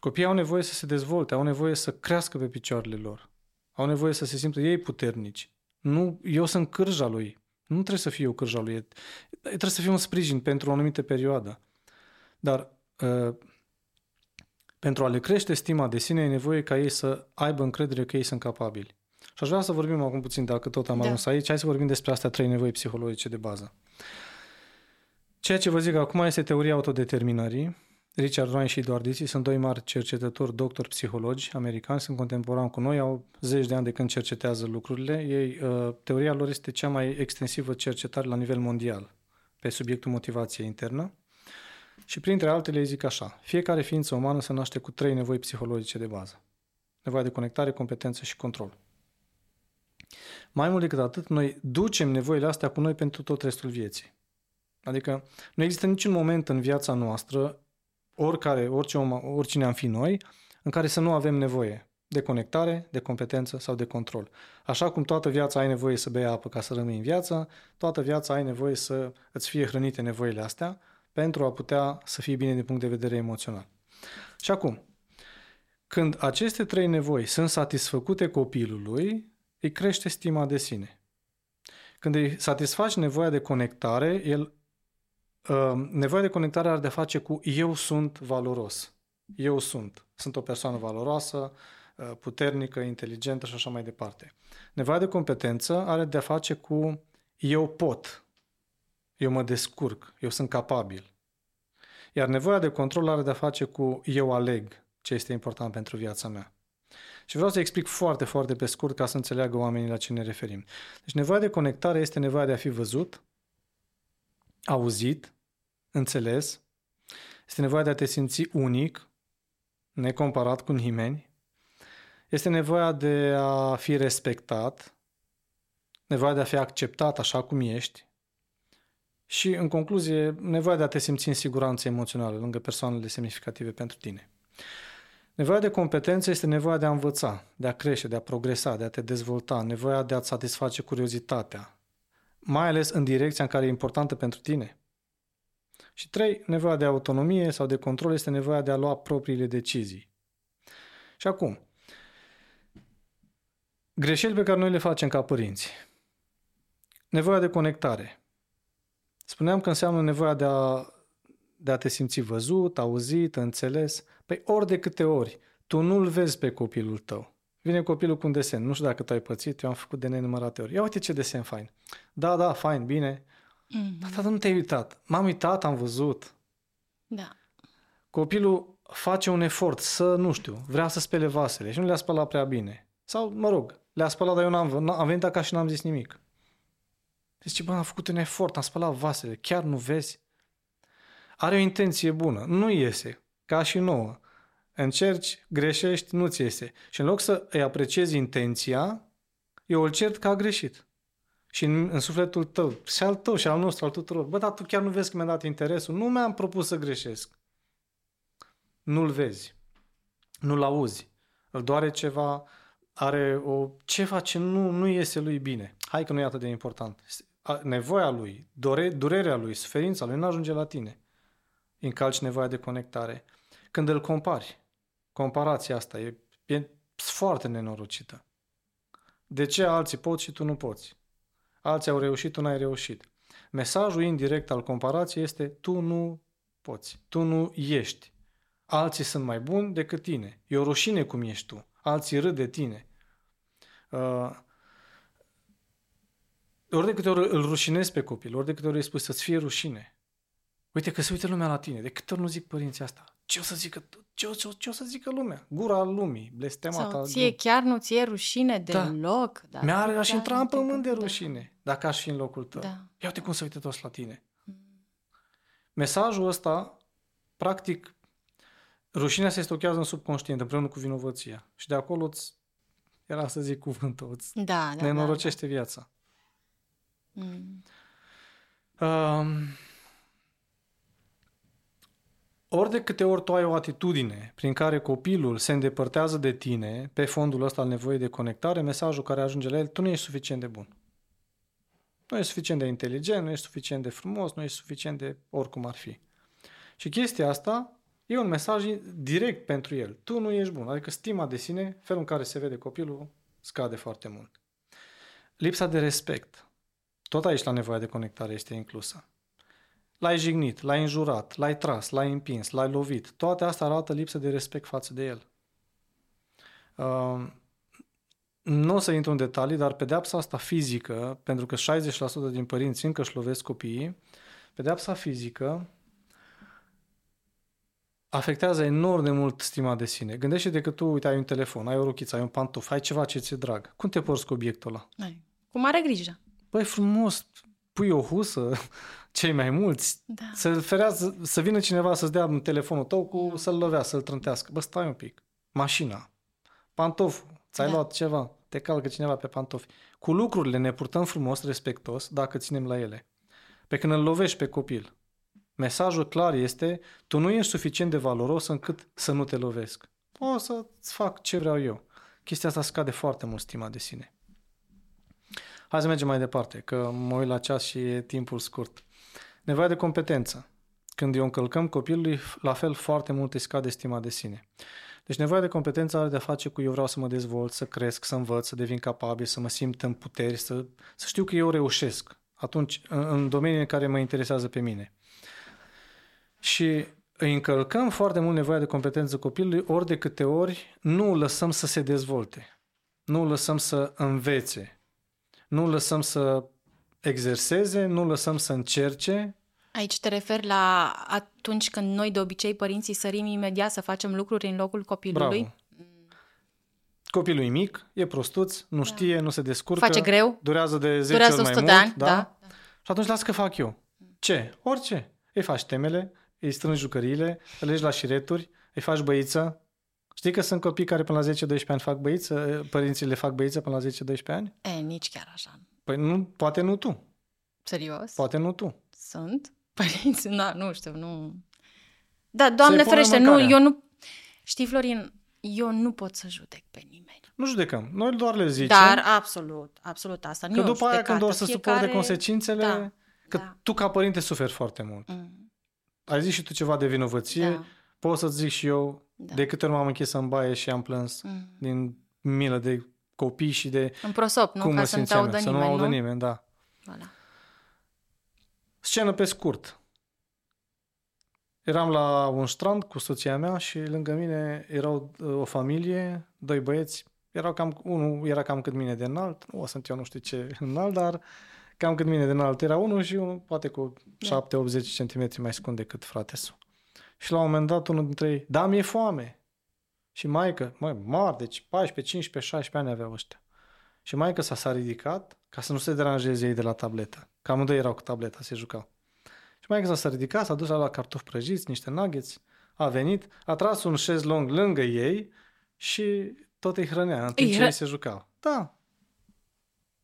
Copiii au nevoie să se dezvolte, au nevoie să crească pe picioarele lor. Au nevoie să se simtă ei puternici. Nu, eu sunt cârja lui. Nu trebuie să fiu eu cârja lui. Trebuie să fiu un sprijin pentru o anumită perioadă. Dar uh, pentru a le crește stima de sine, e nevoie ca ei să aibă încredere că ei sunt capabili. Și aș vrea să vorbim acum puțin, dacă tot am da. ajuns aici, hai să vorbim despre astea trei nevoi psihologice de bază. Ceea ce vă zic acum este teoria autodeterminării. Richard Ryan și Edward Deci sunt doi mari cercetători, doctori, psihologi americani, sunt contemporani cu noi, au zeci de ani de când cercetează lucrurile. Ei, uh, teoria lor este cea mai extensivă cercetare la nivel mondial pe subiectul motivației internă. Și printre altele îi zic așa, fiecare ființă umană se naște cu trei nevoi psihologice de bază. Nevoia de conectare, competență și control. Mai mult decât atât, noi ducem nevoile astea cu noi pentru tot restul vieții. Adică nu există niciun moment în viața noastră, oricare, orice om, oricine am fi noi, în care să nu avem nevoie de conectare, de competență sau de control. Așa cum toată viața ai nevoie să bei apă ca să rămâi în viață, toată viața ai nevoie să îți fie hrănite nevoile astea pentru a putea să fii bine din punct de vedere emoțional. Și acum, când aceste trei nevoi sunt satisfăcute copilului, îi crește stima de sine. Când îi satisfaci nevoia de conectare, el, uh, nevoia de conectare are de face cu eu sunt valoros. Eu sunt. Sunt o persoană valoroasă, uh, puternică, inteligentă și așa mai departe. Nevoia de competență are de a face cu eu pot. Eu mă descurc. Eu sunt capabil. Iar nevoia de control are de a face cu eu aleg ce este important pentru viața mea. Și vreau să explic foarte, foarte pe scurt ca să înțeleagă oamenii la ce ne referim. Deci nevoia de conectare este nevoia de a fi văzut, auzit, înțeles, este nevoia de a te simți unic, necomparat cu nimeni, este nevoia de a fi respectat, nevoia de a fi acceptat așa cum ești și, în concluzie, nevoia de a te simți în siguranță emoțională lângă persoanele semnificative pentru tine. Nevoia de competență este nevoia de a învăța, de a crește, de a progresa, de a te dezvolta, nevoia de a-ți satisface curiozitatea, mai ales în direcția în care e importantă pentru tine. Și trei, nevoia de autonomie sau de control este nevoia de a lua propriile decizii. Și acum, greșeli pe care noi le facem ca părinți. Nevoia de conectare. Spuneam că înseamnă nevoia de a, de a te simți văzut, auzit, înțeles. Păi ori de câte ori tu nu-l vezi pe copilul tău. Vine copilul cu un desen. Nu știu dacă tu ai pățit, eu am făcut de nenumărate ori. Ia uite ce desen fain. Da, da, fain, bine. Mm-hmm. Dar tata, nu te-ai uitat. M-am uitat, am văzut. Da. Copilul face un efort să, nu știu, vrea să spele vasele și nu le-a spălat prea bine. Sau, mă rog, le-a spălat, dar eu n-am, am venit acasă și n-am zis nimic. Deci, bă, am făcut un efort, am spălat vasele, chiar nu vezi? Are o intenție bună, nu iese, ca și nouă. Încerci, greșești, nu-ți iese. Și în loc să îi apreciezi intenția, eu îl cert că a greșit. Și în, în sufletul tău, și al tău și al nostru, al tuturor, bă, dar tu chiar nu vezi că mi-a dat interesul? Nu mi-am propus să greșesc. Nu-l vezi. Nu-l auzi. Îl doare ceva, are o ceva ce nu, nu iese lui bine. Hai că nu e atât de important nevoia lui, dore, durerea lui, suferința lui nu ajunge la tine. Încalci nevoia de conectare. Când îl compari, comparația asta e, e foarte nenorocită. De ce alții pot și tu nu poți? Alții au reușit, tu n-ai reușit. Mesajul indirect al comparației este tu nu poți. Tu nu ești. Alții sunt mai buni decât tine. E o rușine cum ești tu. Alții râd de tine. Uh, ori de câte ori îl rușinezi pe copil, ori de câte ori îi spui să-ți fie rușine. Uite că se uită lumea la tine. De câte ori nu zic părinții asta? Ce o să zică, ce o, ce o, ce o să zică lumea? Gura lumii, blestemata. Sau ție chiar nu ți-e rușine Da. deloc. Da. Mi-ar aș Da, intra în uite că- pământ de da. rușine, dacă aș fi în locul tău. Da. Ia uite cum se uită toți la tine. Mesajul ăsta, practic, rușinea se stochează în subconștient împreună cu vinovăția. Și de acolo îți, era să zic cuvântul, îți Da, da, da, nenorocește viața. Da. Mm. Um, ori de câte ori tu ai o atitudine prin care copilul se îndepărtează de tine pe fondul ăsta al nevoii de conectare, mesajul care ajunge la el, tu nu ești suficient de bun. Nu ești suficient de inteligent, nu ești suficient de frumos, nu ești suficient de oricum ar fi. Și chestia asta e un mesaj direct pentru el. Tu nu ești bun. Adică stima de sine, felul în care se vede copilul, scade foarte mult. Lipsa de respect. Tot aici la nevoia de conectare este inclusă. L-ai jignit, l-ai înjurat, l-ai tras, l-ai împins, l-ai lovit. Toate astea arată lipsă de respect față de el. Uh, nu o să intru în detalii, dar pedeapsa asta fizică, pentru că 60% din părinți încă își lovesc copiii, pedeapsa fizică afectează enorm de mult stima de sine. Gândește-te că tu, uite, ai un telefon, ai o rochiță, ai un pantof, ai ceva ce ți-e drag. Cum te porți cu obiectul ăla? Hai. Cu mare grijă. Băi, frumos, pui o husă, cei mai mulți, Da. să ferează, să vină cineva să-ți dea telefonul tău cu să-l lovea, să-l trântească. Bă, stai un pic. Mașina, pantoful, ți-ai Da. luat ceva, te calcă cineva pe pantofi. Cu lucrurile ne purtăm frumos, respectos, dacă ținem la ele. Pe când îl lovești pe copil, mesajul clar este, tu nu ești suficient de valoros încât să nu te lovesc. O să-ți fac ce vreau eu. Chestia asta scade foarte mult stima de sine. Hai să mergem mai departe, că mă uit la ceas și e timpul scurt. Nevoia de competență. Când o încălcăm copilului, la fel foarte mult îi scade stima de sine. Deci nevoia de competență are de-a face cu eu vreau să mă dezvolt, să cresc, să învăț, să devin capabil, să mă simt în puteri, să, să știu că eu reușesc atunci în, în domenii în care mă interesează pe mine. Și îi încălcăm foarte mult nevoia de competență copilului ori de câte ori nu îl lăsăm să se dezvolte, nu îl lăsăm să învețe, nu îl lăsăm să exerseze, nu îl lăsăm să încerce. Aici te referi la atunci când noi de obicei părinții sărim imediat să facem lucruri în locul copilului. Bravo. Copilul e mic, e prostuț, nu știe, nu se descurcă. Face greu. Durează de 10 Durează ori mai 100 mult. de ani, da? da. Și atunci las că fac eu. Ce? Orice. Îi faci temele, îi strângi jucăriile, îl legi la șireturi, îi faci băiță. Știi că sunt copii care până la 10-12 ani fac băiță, părinții le fac băiță până la 10-12 ani? E, nici chiar așa. Păi nu, poate nu tu. Serios? Poate nu tu. Sunt părinți? Da, nu știu, nu... Da, Doamne Se pune ferește, nu, mâncarea. eu nu... Știi, Florin, eu nu pot să judec pe nimeni. Nu judecăm. Noi doar le zicem. Dar absolut, absolut asta. Nu că e o după aia judecată. când o să Fiecare... suporte consecințele, Da, că da. tu ca părinte suferi foarte mult. Mm, Ai zis și tu ceva de vinovăție, da, pot să-ți zic și eu da. de câte ori m-am închis în baie și am plâns Mm. din milă de copii și de În prosop, nu? cum Ca mă să nu te simțeam audă eu, să nu nimeni, audă nu? nimeni, da. Voilà. Scenă pe scurt. Eram la un strand cu soția mea și lângă mine erau uh, o familie, doi băieți, erau cam, unul era cam cât mine de înalt, nu o sunt eu nu știu ce înalt, dar cam cât mine de înalt era unul și unul poate cu Da. 7-80 cm mai scund decât fratesul. Și la un moment dat unul dintre ei, da, mi-e foame. Și maică, măi, mari, deci 14, 15, 16 ani aveau ăștia. Și maică s-a, s-a ridicat ca să nu se deranjeze ei de la tabletă. Că amândoi erau cu tableta, se jucau. Și maică s-a, s-a ridicat, s-a dus la cartofi prăjiți, niște nuggets, a venit, a tras un șezlong lângă ei și tot îi hrănea în timp Îi ce hră- ei se jucau. Da.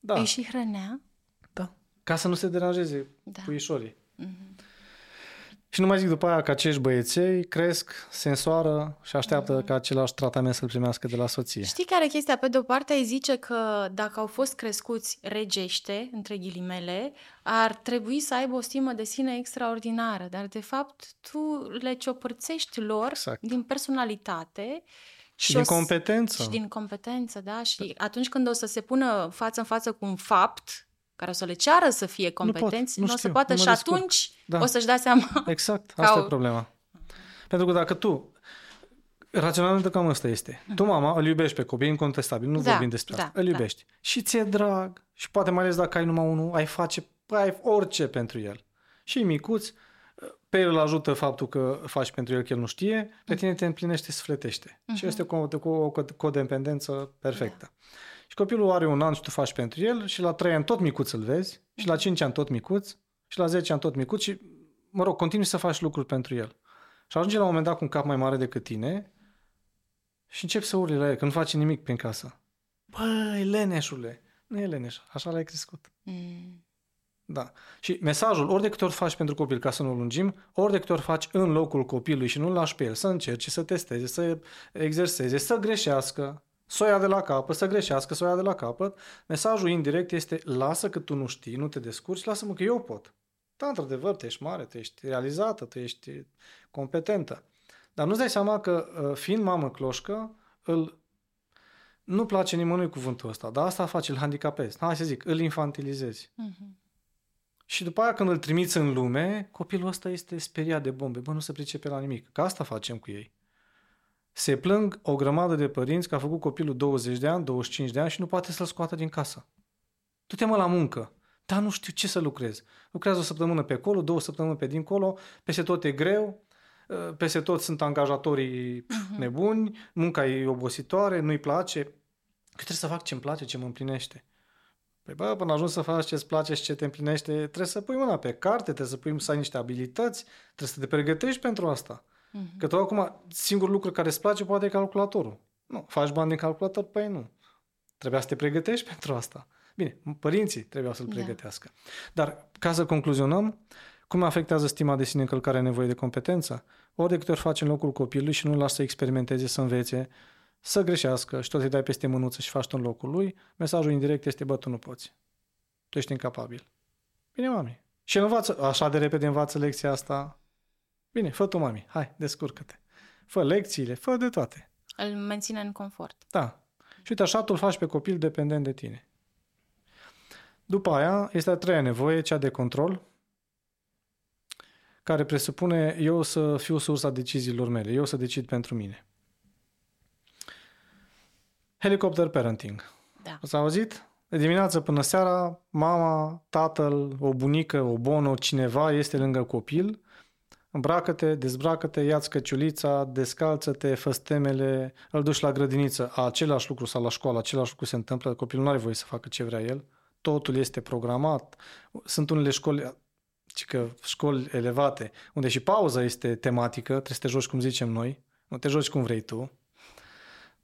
Da. Îi și hrănea? da. Ca să nu se deranjeze Da. puișorii. Mhm. Și nu mai zic după aia că acești băieței cresc, se însoară și așteaptă Mhm. ca același tratament să-l primească de la soție. Știi care e chestia? Pe de-o parte îi zice că dacă au fost crescuți regește, între ghilimele, ar trebui să aibă o stimă de sine extraordinară, dar de fapt tu le ciopărțești lor Exact. din personalitate Și o din s- competență. Și din competență, da? Și atunci când o să se pună față în față cu un fapt, care o să le ceară să fie competenți, nu, pot, nu, nu o să poată nu și descurc. atunci Da. o să-și dea seama. Exact, Ca asta o- e problema. Pentru că dacă tu, raționamentul cam ăsta este, tu mama îl iubești pe copii, incontestabil, nu Da, vorbim despre da, asta, îl da. iubești. Și ți-e drag și poate mai ales dacă ai numai unul, ai face, ai orice pentru el. Și e micuț, pe el îl ajută faptul că faci pentru el că el nu știe, pe tine te împlinește, sfletește. Și este cu, cu o co- codependență perfectă. Și copilul are un an și tu faci pentru el și la 3 ani tot micuț îl vezi și la 5 ani tot micuț și la 10 ani tot micuț și, mă rog, continui să faci lucruri pentru el. Și ajunge la un moment dat cu un cap mai mare decât tine și începi să urli la el, că nu face nimic prin casă. Băi, leneșule! Nu e leneș, așa l-ai crescut. Mm. Da. Și mesajul, ori de câte ori faci pentru copil, ca să nu lungim, ori de câte ori faci în locul copilului și nu-l lași pe el să încerce, să testeze, să exerseze, să greșească, să o ia de la capăt, să greșească, să o ia de la capăt, mesajul indirect este lasă că tu nu știi, nu te descurci, lasă-mă că eu pot. Da, într-adevăr, tu ești mare, tu ești realizată, tu ești competentă. Dar nu-ți dai seama că, uh, fiind mamă cloșcă, îl nu place nimănui cuvântul ăsta, dar asta face, îl handicapezi. Hai să zic, îl infantilizezi. Mhm. Și după aia când îl trimiți în lume, copilul ăsta este speriat de bombe. Bă, nu se pricepe la nimic. Că asta facem cu ei. Se plâng o grămadă de părinți că a făcut copilul 20 de ani, 25 de ani și nu poate să-l scoată din casă. Du-te mă la muncă. Dar nu știu ce să lucrez. Lucrează o săptămână pe acolo, două săptămâni pe dincolo, peste tot e greu, uh, peste tot sunt angajatorii pf, nebuni, munca e obositoare, nu-i place. Că trebuie să fac ce-mi place, ce mă împlinește. Păi bă, până ajungi să faci ce-ți place și ce te împlinește, trebuie să pui mâna pe carte, trebuie să pui să ai niște abilități, trebuie să te pregătești pentru asta. Mhm. Că tu acum, singurul lucru care îți place poate e calculatorul. Nu, faci bani din calculator? Păi nu. Trebuia să te pregătești pentru asta. Bine, părinții trebuiau să-l Da. pregătească. Dar, ca să concluzionăm, cum afectează stima de sine încălcarea nevoie de competență? Ori de câte ori faci în locul copilului și nu-l lași să experimenteze, să învețe, să greșească și tot îi dai peste mânuță și faci tu în locul lui, mesajul indirect este, bă, tu nu poți. Tu ești incapabil. Bine, mami. Și el învață, așa de repede învață lecția asta. Bine, fă tu, mami. Hai, descurcă-te. Fă lecțiile, fă de toate. Îl menține în confort. Da. Și uite, așa tu îl faci pe copil dependent de tine. După aia, este a treia nevoie, cea de control, care presupune eu să fiu sursa deciziilor mele, eu să decid pentru mine. Helicopter parenting. Da. Ați auzit? De dimineață până seara, mama, tatăl, o bunică, o bonă, cineva este lângă copil, îmbracă-te, dezbracă-te, ia-ți căciulița, descalță-te, fă temele, îl duci la grădiniță, același lucru sau la școală, același lucru se întâmplă, copilul nu are voie să facă ce vrea el, totul este programat. Sunt unele școli, ci că școli elevate, unde și pauza este tematică, trebuie să te joci cum zicem noi, nu te joci cum vrei tu.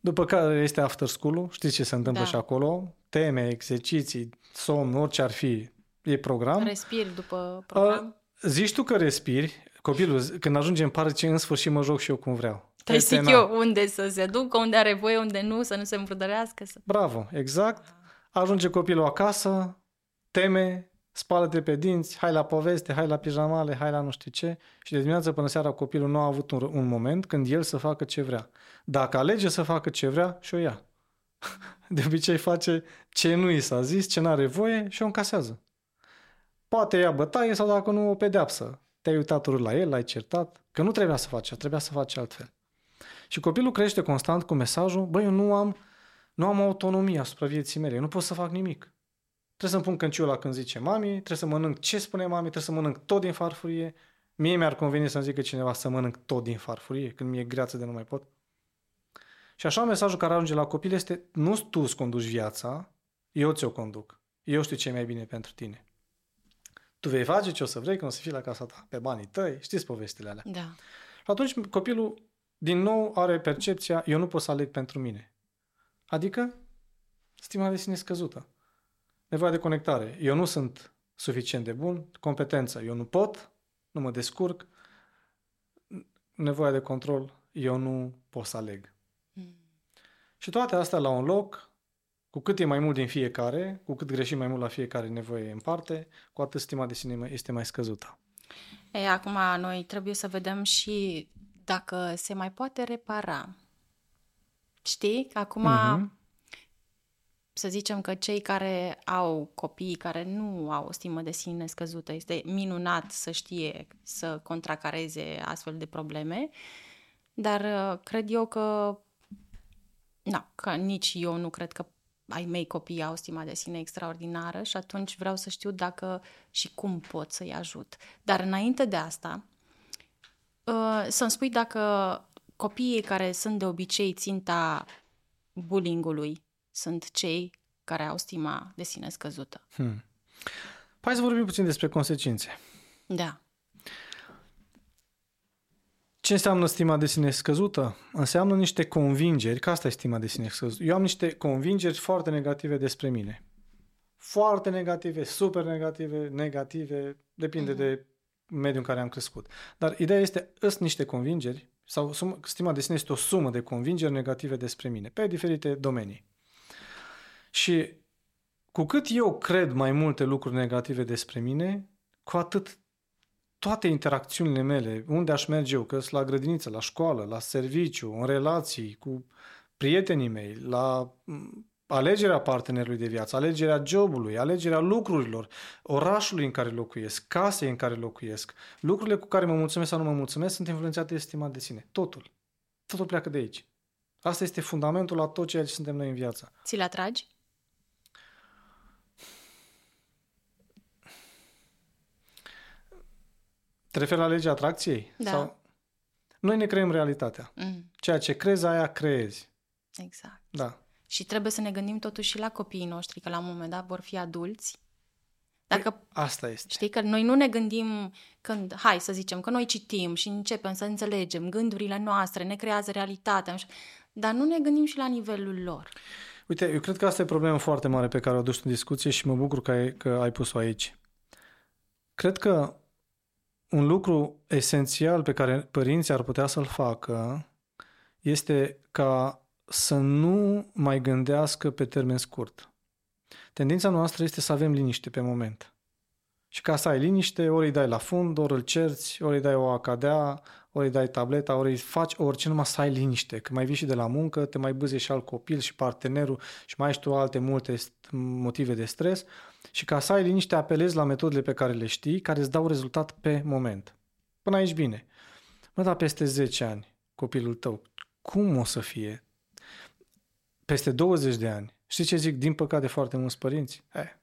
După care este after school știți ce se întâmplă Da. și acolo, teme, exerciții, somn, orice ar fi, e program. Respiri după program. Uh, zici tu că respiri, copilul, când ajunge în parc, ce în sfârșit mă joc și eu cum vreau. Te Este zic na. eu unde să se ducă, unde are voie, unde nu, să nu se împrădărească. Să... Bravo, exact. Ajunge copilul acasă, teme, spală-te pe dinți, hai la poveste, hai la pijamale, hai la nu știu ce și de dimineață până seara copilul nu a avut un, un moment când el să facă ce vrea. Dacă alege să facă ce vrea, și o ia. De obicei face ce nu i s-a zis, ce n-are voie și o încasează. Poate ia bătaie sau dacă nu o pedeapsă. Te-ai uitat urât la el, l-ai certat, că nu trebuia să faci, trebuia să faci altfel. Și copilul crește constant cu mesajul, băi, eu nu am, nu am autonomie asupra vieții mele, eu nu pot să fac nimic. Trebuie să-mi pun cânciul la când zice mami, trebuie să mănânc ce spune mami, trebuie să mănânc tot din farfurie. Mie mi-ar conveni să-mi zică cineva să mănânc tot din farfurie, când mi-e greață de nu mai pot. Și așa mesajul care ajunge la copil este, nu tu îți conduci viața, eu ți-o conduc. Eu știu ce e mai bine pentru tine. Tu vei face ce o să vrei când o să fii la casa ta, pe banii tăi, știți povestile alea. Da. Și atunci copilul din nou are percepția, eu nu pot să aleg pentru mine. Adică stima de sine scăzută. Nevoia de conectare. Eu nu sunt suficient de bun, competență. Eu nu pot, nu mă descurc. Nevoia de control, eu nu pot să aleg. Mm. Și toate astea la un loc, cu cât e mai mult din fiecare, cu cât greșim mai mult la fiecare nevoie în parte, cu atât stima de sine este mai scăzută. E, acum noi trebuie să vedem și dacă se mai poate repara. Știi? Acum Mhm. să zicem că cei care au copii care nu au o stimă de sine scăzută, este minunat să știe să contracareze astfel de probleme, dar uh, cred eu că, na, că nici eu nu cred că ai mei copii au stima de sine extraordinară și atunci vreau să știu dacă și cum pot să-i ajut. Dar înainte de asta, uh, să-mi spui dacă copiii care sunt de obicei ținta bullyingului sunt cei care au stima de sine scăzută. Hmm. Hai să vorbim puțin despre consecințe. Da. Ce înseamnă stima de sine scăzută? Înseamnă niște convingeri, că asta e stima de sine scăzută. Eu am niște convingeri foarte negative despre mine. Foarte negative, super negative, negative, depinde uh-huh. de mediul în care am crescut. Dar ideea este, sunt niște convingeri, sau stima de sine este o sumă de convingeri negative despre mine, pe diferite domenii. Și cu cât eu cred mai multe lucruri negative despre mine, cu atât toate interacțiunile mele, unde aș merge eu, că sunt la grădiniță, la școală, la serviciu, în relații cu prietenii mei, la alegerea partenerului de viață, alegerea jobului, alegerea lucrurilor, orașului în care locuiesc, casei în care locuiesc, lucrurile cu care mă mulțumesc sau nu mă mulțumesc sunt influențate de estima de sine. Totul. Totul pleacă de aici. Asta este fundamentul la tot ceea ce suntem noi în viață. Ți-l atragi? Te referi la legea atracției? Da. Sau... Noi ne creăm realitatea. Mm. Ceea ce crezi, aia creezi. Exact. Da. Și trebuie să ne gândim totuși și la copiii noștri, că la un moment dat vor fi adulți. Dacă, păi, asta este. Știi că noi nu ne gândim când, hai să zicem, că noi citim și începem să înțelegem gândurile noastre, ne creează realitatea, dar nu ne gândim și la nivelul lor. Uite, eu cred că asta e o problemă foarte mare pe care o aduci în discuție și mă bucur că ai, că ai pus-o aici. Cred că un lucru esențial pe care părinții ar putea să-l facă este ca să nu mai gândească pe termen scurt. Tendința noastră este să avem liniște pe moment. Și ca să ai liniște, ori îi dai la fund, ori îl cerți, ori îi dai o acadea, ori îi dai tableta, ori îi faci orice, numai să ai liniște. Că mai vii și de la muncă, te mai bâze și alt copil și partenerul și mai ai și tu alte multe motive de stres. Și ca să ai liniște, apelezi la metodele pe care le știi, care îți dau rezultat pe moment. Până aici bine. Mă, dar peste 10 ani, copilul tău, cum o să fie? Peste 20 de ani. Știi ce zic? Din păcate foarte mulți părinți. Eh,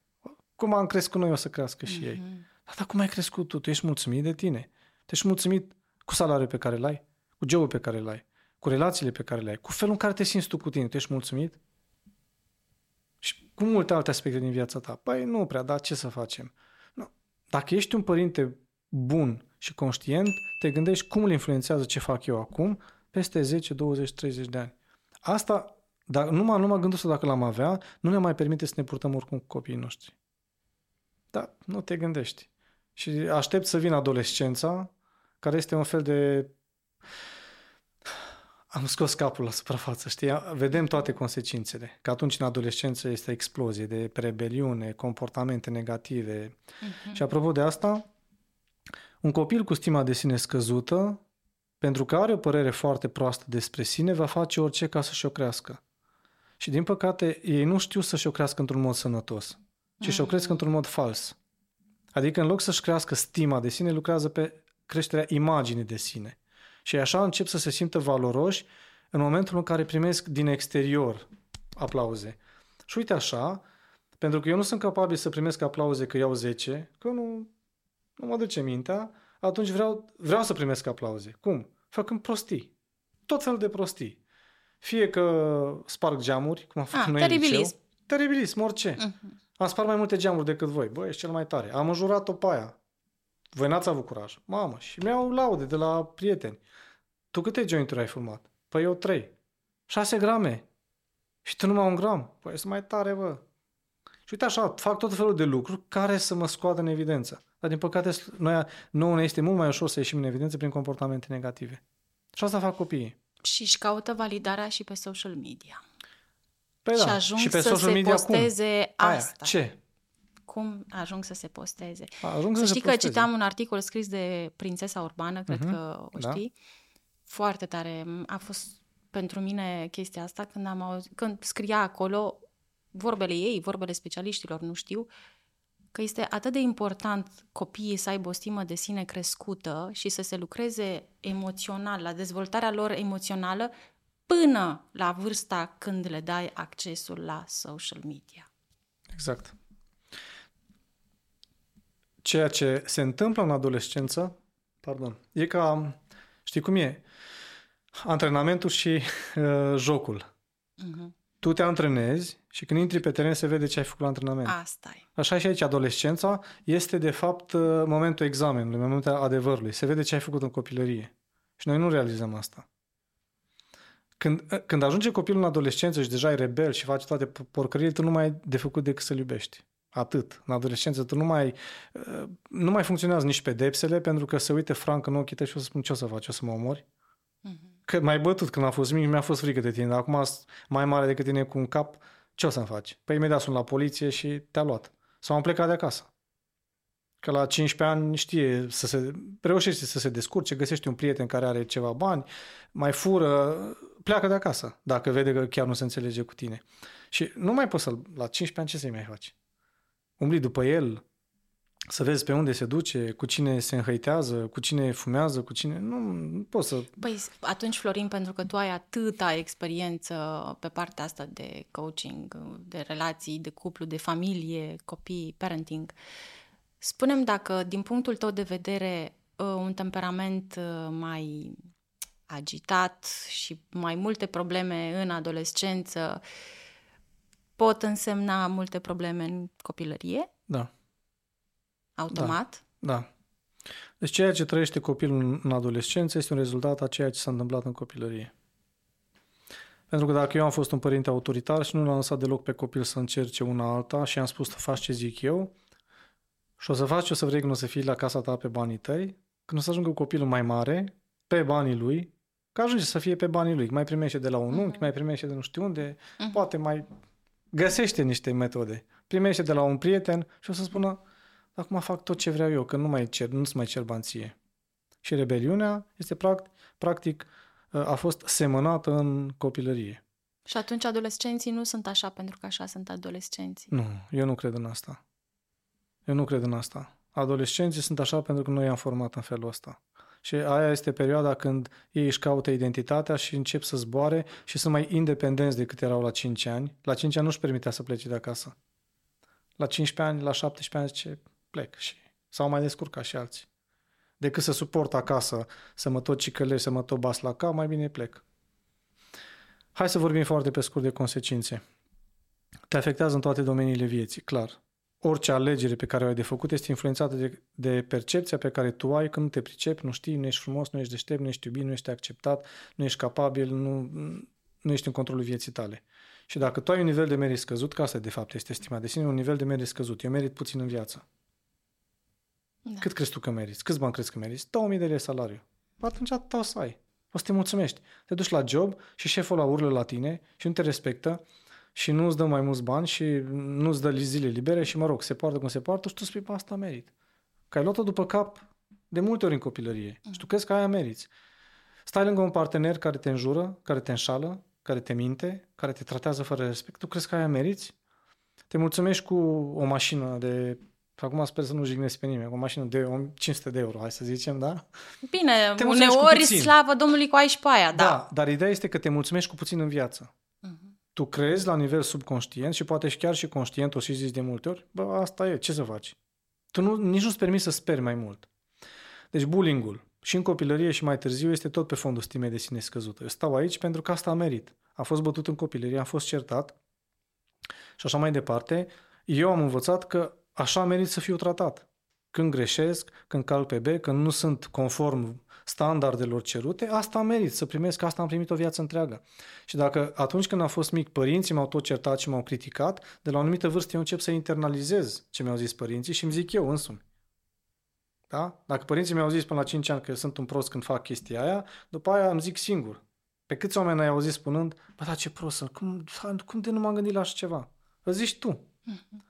cum am crescut noi, o să crească și mm-hmm. ei. Dar, dar cum ai crescut tu? Tu ești mulțumit de tine. Tu ești mulțumit cu salariul pe care îl ai, cu jobul pe care îl ai, cu relațiile pe care le ai, cu felul în care te simți tu cu tine. Tu ești mulțumit? Și cu multe alte aspecte din viața ta. Păi nu prea, dar ce să facem? Nu. Dacă ești un părinte bun și conștient, te gândești cum îl influențează ce fac eu acum peste 10, 20, 30 de ani. Asta, dar numai, numai gândul să dacă l-am avea, nu ne mai permite să ne purtăm oricum cu copiii noștri. Da, nu te gândești. Și aștept să vină adolescența, care este un fel de... Am scos capul la suprafață, știi? Vedem toate consecințele. Că atunci în adolescență este explozie de rebeliune, comportamente negative. Uh-huh. Și apropo de asta, un copil cu stima de sine scăzută, pentru că are o părere foarte proastă despre sine, va face orice ca să-și o crească. Și din păcate, ei nu știu să-și o crească într-un mod sănătos, ci uh-huh. și-o cresc mm. într-un mod fals. Adică în loc să-și crească stima de sine, lucrează pe creșterea imaginii de sine. Și așa încep să se simtă valoroși în momentul în care primesc din exterior aplauze. Și uite așa, pentru că eu nu sunt capabil să primesc aplauze că iau 10, că nu, nu mă duce mintea, atunci vreau, vreau să primesc aplauze. Cum? Făcând prostii. Tot felul de prostii. Fie că sparg geamuri, cum am făcut ah, noi teribilism. în liceu. Teribilism, orice. Uh-huh. Am spart mai multe geamuri decât voi. Băi, ești cel mai tare. Am înjurat-o pe aia. Voi n-ați avut curaj. Mamă, și mi-au laude de la prieteni. Tu câte jointuri ai fumat? Păi eu trei. Șase grame. Și tu numai un gram. Păi sunt mai tare, bă. Și uite așa, fac tot felul de lucruri care să mă scoată în evidență. Dar din păcate, noi, nouă ne este mult mai ușor să ieșim în evidență prin comportamente negative. Și asta fac copiii. Și își caută validarea și pe social media. Păi și da. ajung și pe să social media se posteze cum? asta. Aia. Ce? cum ajung să se posteze. Ajung să, să știi că citeam un articol scris de Prințesa Urbană, cred uh-huh. că o da. știi. Da. Foarte tare. A fost pentru mine chestia asta când am auzit, când scria acolo vorbele ei, vorbele specialiștilor, nu știu, că este atât de important copiii să aibă o stimă de sine crescută și să se lucreze emoțional, la dezvoltarea lor emoțională, până la vârsta când le dai accesul la social media. Exact. Ceea ce se întâmplă în adolescență, pardon, e ca, știi cum e, antrenamentul și uh, jocul. Uh-huh tu te antrenezi și când intri pe teren se vede ce ai făcut la antrenament. Asta e. Așa și aici, adolescența este de fapt uh, momentul examenului, momentul adevărului. Se vede ce ai făcut în copilărie. Și noi nu realizăm asta. Când, uh, când ajunge copilul în adolescență și deja e rebel și face toate porcările, tu nu mai ai de făcut decât să-l iubești. Atât. În adolescență tu nu mai, uh, nu mai funcționează nici pedepsele pentru că se uite franc în ochii tăi și o să spun ce o să faci, o să mă omori? Uh-huh că mai bătut când a fost mic, mi-a fost frică de tine, dar acum mai mare decât tine cu un cap, ce o să-mi faci? Păi imediat sunt la poliție și te-a luat. Sau am plecat de acasă. Că la 15 ani știe să se, reușește să se descurce, găsește un prieten care are ceva bani, mai fură, pleacă de acasă, dacă vede că chiar nu se înțelege cu tine. Și nu mai poți să la 15 ani ce să-i mai faci? Umbli după el, să vezi pe unde se duce, cu cine se înhăitează, cu cine fumează, cu cine... Nu, nu poți să... Păi atunci, Florin, pentru că tu ai atâta experiență pe partea asta de coaching, de relații, de cuplu, de familie, copii, parenting, spunem dacă, din punctul tău de vedere, ă, un temperament ă, mai agitat și mai multe probleme în adolescență pot însemna multe probleme în copilărie? Da automat? Da. da. Deci ceea ce trăiește copilul în adolescență este un rezultat a ceea ce s-a întâmplat în copilărie. Pentru că dacă eu am fost un părinte autoritar și nu l-am lăsat deloc pe copil să încerce una alta și am spus să faci ce zic eu și o să faci ce o să vrei când o să fii la casa ta pe banii tăi, când o să ajungă copilul mai mare, pe banii lui, că ajunge să fie pe banii lui, mai primește de la un unchi, uh-huh. mai primește de nu știu unde, uh-huh. poate mai găsește niște metode. Primește de la un prieten și o să spună, acum fac tot ce vreau eu, că nu mai cer, nu-ți mai cer banție. Și rebeliunea este practic, practic a fost semănată în copilărie. Și atunci adolescenții nu sunt așa pentru că așa sunt adolescenții. Nu, eu nu cred în asta. Eu nu cred în asta. Adolescenții sunt așa pentru că noi i-am format în felul ăsta. Și aia este perioada când ei își caută identitatea și încep să zboare și sunt mai independenți decât erau la 5 ani. La 5 ani nu-și permitea să plece de acasă. La 15 ani, la 17 ani zice, plec și sau mai descurcat și alții. Decât să suport acasă, să mă tot cicălești, să mă tot bas la cap, mai bine plec. Hai să vorbim foarte pe scurt de consecințe. Te afectează în toate domeniile vieții, clar. Orice alegere pe care o ai de făcut este influențată de, de percepția pe care tu ai când nu te pricepi, nu știi, nu ești frumos, nu ești deștept, nu ești iubit, nu ești acceptat, nu ești capabil, nu, nu ești în controlul vieții tale. Și dacă tu ai un nivel de merit scăzut, că asta de fapt este estima de sine, un nivel de merit scăzut, eu merit puțin în viață. Da. Cât crezi tu că meriți? Câți bani crezi că meriți? 2000 de lei salariu. Atunci atât o să ai. O să te mulțumești. Te duci la job și șeful la urlă la tine și nu te respectă și nu îți dă mai mulți bani și nu îți dă zile libere și, mă rog, se poartă cum se poartă și tu spui, asta merit. Că ai luat-o după cap de multe ori în copilărie mm. și tu crezi că aia meriți. Stai lângă un partener care te înjură, care te înșală, care te minte, care te tratează fără respect, tu crezi că aia meriți? Te mulțumești cu o mașină de și acum sper să nu jignesc pe nimeni, cu o mașină de 500 de euro, hai să zicem, da? Bine, te uneori slavă Domnului cu ai și pe aia, da. Da, dar ideea este că te mulțumești cu puțin în viață. Uh-huh. Tu crezi la nivel subconștient și poate și chiar și conștient, o și zici de multe ori, bă, asta e, ce să faci? Tu nu, nici nu-ți permiți să speri mai mult. Deci bullying-ul și în copilărie și mai târziu este tot pe fondul stimei de sine scăzută. Eu stau aici pentru că asta a merit. A fost bătut în copilărie, am fost certat și așa mai departe. Eu am învățat că așa merit să fiu tratat. Când greșesc, când cal pe B, când nu sunt conform standardelor cerute, asta merit să primesc, asta am primit o viață întreagă. Și dacă atunci când am fost mic, părinții m-au tot certat și m-au criticat, de la o anumită vârstă eu încep să internalizez ce mi-au zis părinții și îmi zic eu însumi. Da? Dacă părinții mi-au zis până la 5 ani că sunt un prost când fac chestia aia, după aia îmi zic singur. Pe câți oameni ai auzit spunând, bă, da, ce prost sunt, cum, cum de nu m-am gândit la așa ceva? Îți zici tu. Mm-hmm.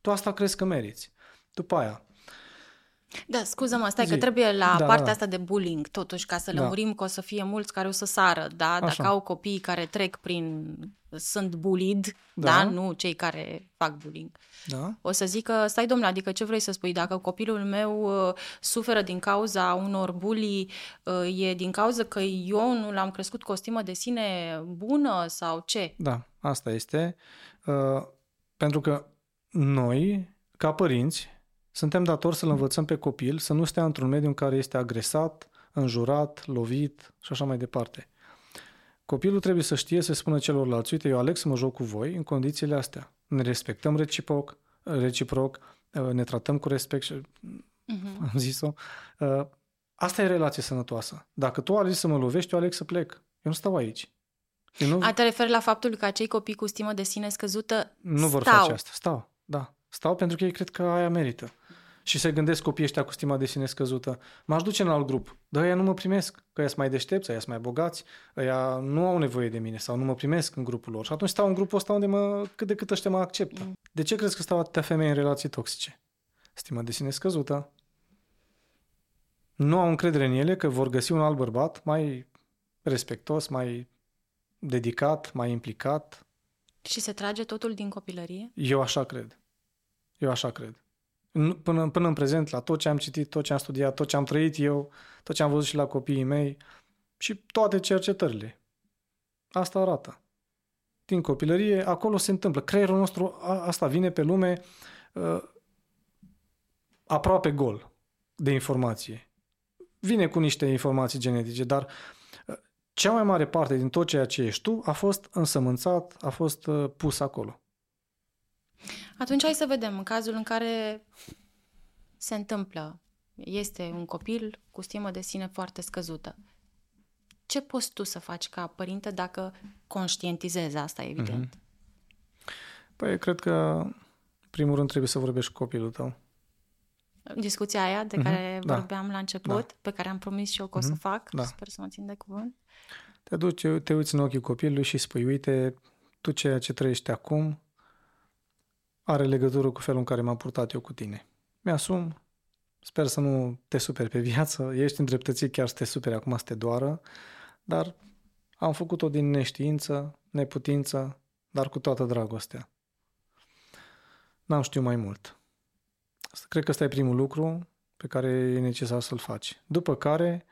Tu asta crezi că meriți. După aia, Da, scuză-mă, stai Zi. că trebuie la Da, partea da. asta de bullying, totuși, ca să Da. lămurim că o să fie mulți care o să sară, da? Dacă Așa. au copii care trec prin... sunt bullied, da. Da. Nu cei care fac bullying. Da? O să zică, stai domnule, adică ce vrei să spui? Dacă copilul meu uh, suferă din cauza unor bully, uh, e din cauza că eu nu l-am crescut cu o stimă de sine bună sau ce? Da, asta este. Uh, pentru că noi, ca părinți, suntem datori să-l învățăm pe copil să nu stea într-un mediu în care este agresat, înjurat, lovit și așa mai departe. Copilul trebuie să știe să spună celorlalți, uite, eu aleg să mă joc cu voi în condițiile astea. Ne respectăm reciproc, reciproc uh, ne tratăm cu respect și Uh-huh. am zis-o. Uh, Asta e relație sănătoasă. Dacă tu alegi să mă lovești, eu aleg să plec. Eu nu stau aici. Eu nu, A te referi la faptul că acei copii cu stimă de sine scăzută nu vor stau. face asta. Stau, da. Stau pentru că ei cred că aia merită. Și se gândesc copiii ăștia cu stima de sine scăzută. M-aș duce în alt grup, dar ăia nu mă primesc, că ăia sunt mai deștepți, ăia sunt mai bogați, ăia nu au nevoie de mine sau nu mă primesc în grupul lor. Și atunci stau în grupul ăsta unde mă, cât de cât ăștia mă acceptă. Mm. De ce crezi că stau atâtea femei în relații toxice? Stima de sine scăzută. Nu au încredere în ele că vor găsi un alt bărbat mai respectos, mai dedicat, mai implicat, Și se trage totul din copilărie? eu așa cred. Eu așa cred. În- Până, până în prezent, la tot ce am citit, tot ce am studiat, tot ce am trăit eu, tot ce am văzut și la copiii mei și toate cercetările. Asta arată. Din copilărie, acolo se întâmplă. Creierul nostru, a, asta vine pe lume uh, aproape gol de informație. Vine cu niște informații genetice, dar uh, cea mai mare parte din tot ceea ce ești tu a fost însămânțat, a fost uh, pus acolo. Atunci hai să vedem, în cazul în care se întâmplă, este un copil cu stimă de sine foarte scăzută. Ce poți tu să faci ca părinte dacă conștientizezi asta, evident? Mhm. Păi, cred că, în primul rând, trebuie să vorbești cu copilul tău. Discuția aia de Mhm, care da. vorbeam la început, pe care am promis și eu că o să Mhm, fac, da. sper să mă țin de cuvânt. Te duci, te uiți în ochii copilului și spui, uite, tu ceea ce trăiești acum are legătură cu felul în care m-am purtat eu cu tine. Mi-asum, sper să nu te superi pe viață, ești îndreptățit chiar să te superi acum să te doară, dar am făcut-o din neștiință, neputință, dar cu toată dragostea. N-am știut mai mult. Asta- Cred că ăsta e primul lucru pe care e necesar să-l faci. După care,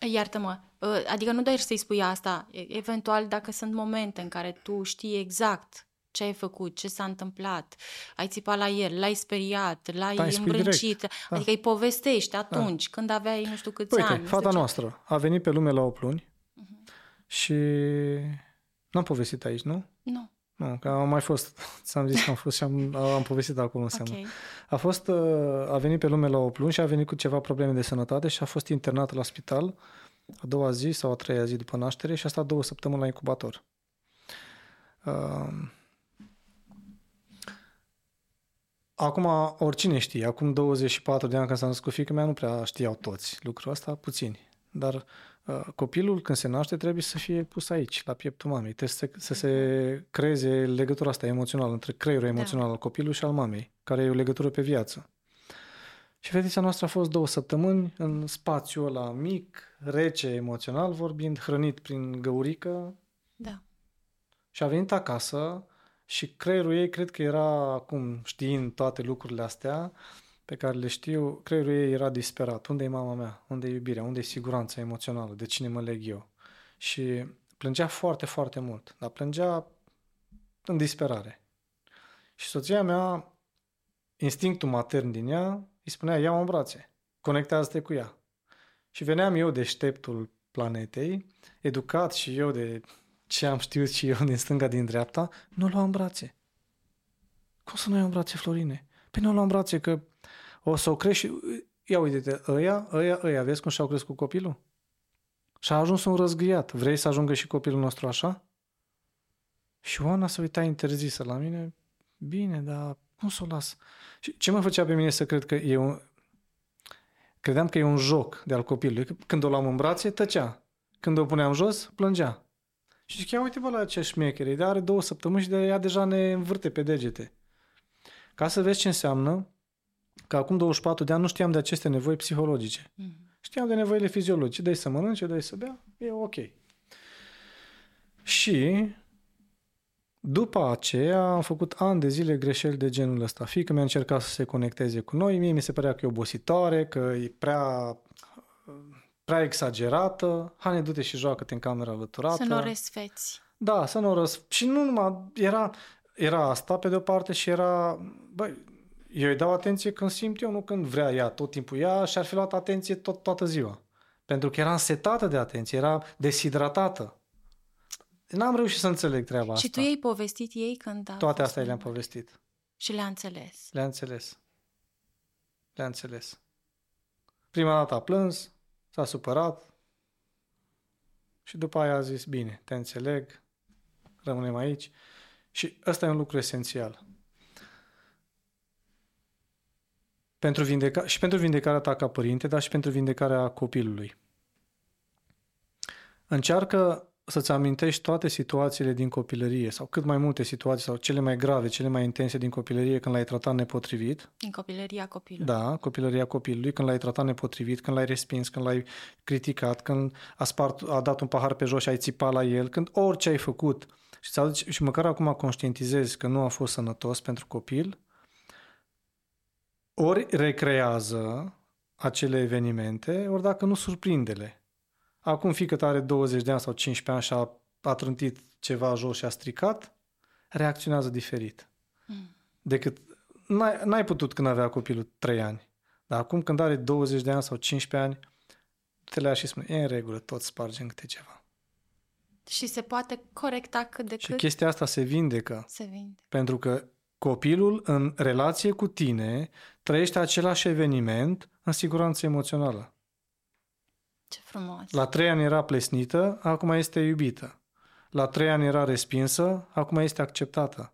Iartă-mă, ă, adică nu doar să-i spui asta, e- eventual dacă sunt momente în care tu știi exact ce ai făcut, ce s-a întâmplat, ai țipat la el, l-ai speriat, l-ai Da, îi spui îmbrâncit, Da. adică îi povestești atunci, când aveai nu știu câți Uite, ani. fata 10 noastră a venit pe lume la 8 luni Mhm. și n-am povestit aici, nu? Nu, Nu, că am mai fost, ți-am zis că am fost și am, am povestit acolo în ok. seamă. A fost, uh, a venit pe lume la 8 luni și a venit cu ceva probleme de sănătate și a fost internată la spital a doua zi sau a treia zi după naștere și a stat două săptămâni la incubator. Uh, Acum, oricine știe, acum 24 de ani când s-a născut fiica mea, nu prea știau toți lucrul ăsta, puțini. Dar uh, copilul, când se naște, trebuie să fie pus aici, la pieptul mamei. Trebuie să, să se creeze legătura asta emoțională între creierul Da. emoțional al copilului și al mamei, care e o legătură pe viață. Și fetița noastră a fost două săptămâni în spațiul ăla mic, rece emoțional vorbind, hrănit prin găurică Da. și a venit acasă și creierul ei, cred că era acum, știind toate lucrurile astea pe care le știu, creierul ei era disperat. Unde e mama mea? Unde e iubirea? Unde e siguranța emoțională? De cine mă leg eu? Și plângea foarte, foarte mult, dar plângea în disperare. Și soția mea, instinctul matern din ea, îi spunea, ia-mă în brațe, conectează-te cu ea. Și veneam eu deșteptul planetei, educat și eu de ce am știut și eu din stânga, din dreapta, nu o luam în brațe. Cum să nu iau în brațe, Florine? Păi nu o luam în brațe, că o să o crești și... Ia uite-te, ăia, ăia, ăia, vezi cum și-au crescut copilul? Și a ajuns un răzgâiat. Vrei să ajungă și copilul nostru așa? Și Oana se uita interzisă la mine. Bine, dar cum să o las? Și ce mă făcea pe mine să cred că e un... Credeam că e un joc de al copilului. Că Când o luam în brațe, tăcea. Când o puneam jos, plângea. Și zic, ia uite bă la ce șmechere, de are două săptămâni și de ea deja ne învârte pe degete. Ca să vezi ce înseamnă că acum 24 de ani nu știam de aceste nevoi psihologice. Mm-hmm. Știam de nevoile fiziologice. Dai să mănânce, dai să bea, e ok. Și după aceea am făcut ani de zile greșeli de genul ăsta. Fie că mi-a încercat să se conecteze cu noi, mie mi se părea că e obositoare, că e prea, prea exagerată. Hai, du-te și joacă-te în camera alăturată. Să nu o resfeți. Da, să nu o răs... Și nu numai... Era, era asta pe de-o parte și era... Băi, eu îi dau atenție când simt eu, nu când vrea ea. Tot timpul ea și-ar fi luat atenție tot, toată ziua. Pentru că era însetată de atenție, era deshidratată. N-am reușit să înțeleg treaba asta. Și tu ei povestit ei când a Toate astea le-am povestit. Și le-a înțeles. Le-a înțeles. Le-a înțeles. Prima dată a plâns, s-a supărat și după aia a zis, bine, te înțeleg, rămânem aici. Și ăsta e un lucru esențial. Pentru vindeca- și pentru vindecarea ta ca părinte, dar și pentru vindecarea copilului. Încearcă să-ți amintești toate situațiile din copilărie sau cât mai multe situații sau cele mai grave, cele mai intense din copilărie când l-ai tratat nepotrivit. Din copilăria copilului. Da, copilăria copilului, când l-ai tratat nepotrivit, când l-ai respins, când l-ai criticat, când a, spart, a dat un pahar pe jos și ai țipat la el, când orice ai făcut și, ți și măcar acum conștientizezi că nu a fost sănătos pentru copil, ori recrează acele evenimente, ori dacă nu, surprindele. Acum fică are 20 de ani sau 15 ani și a, a trântit ceva jos și a stricat, reacționează diferit. Mm. Decât n-ai, n-ai putut când avea copilul 3 ani. Dar acum când are 20 de ani sau 15 ani, te le și spune, e în regulă, tot spargem câte ceva. Și se poate corecta cât de și cât. Și chestia asta se vindecă. Se vindecă. Pentru că copilul în relație cu tine trăiește același eveniment în siguranță emoțională. Ce frumos. La trei ani era plesnită, acum este iubită. La trei ani era respinsă, acum este acceptată.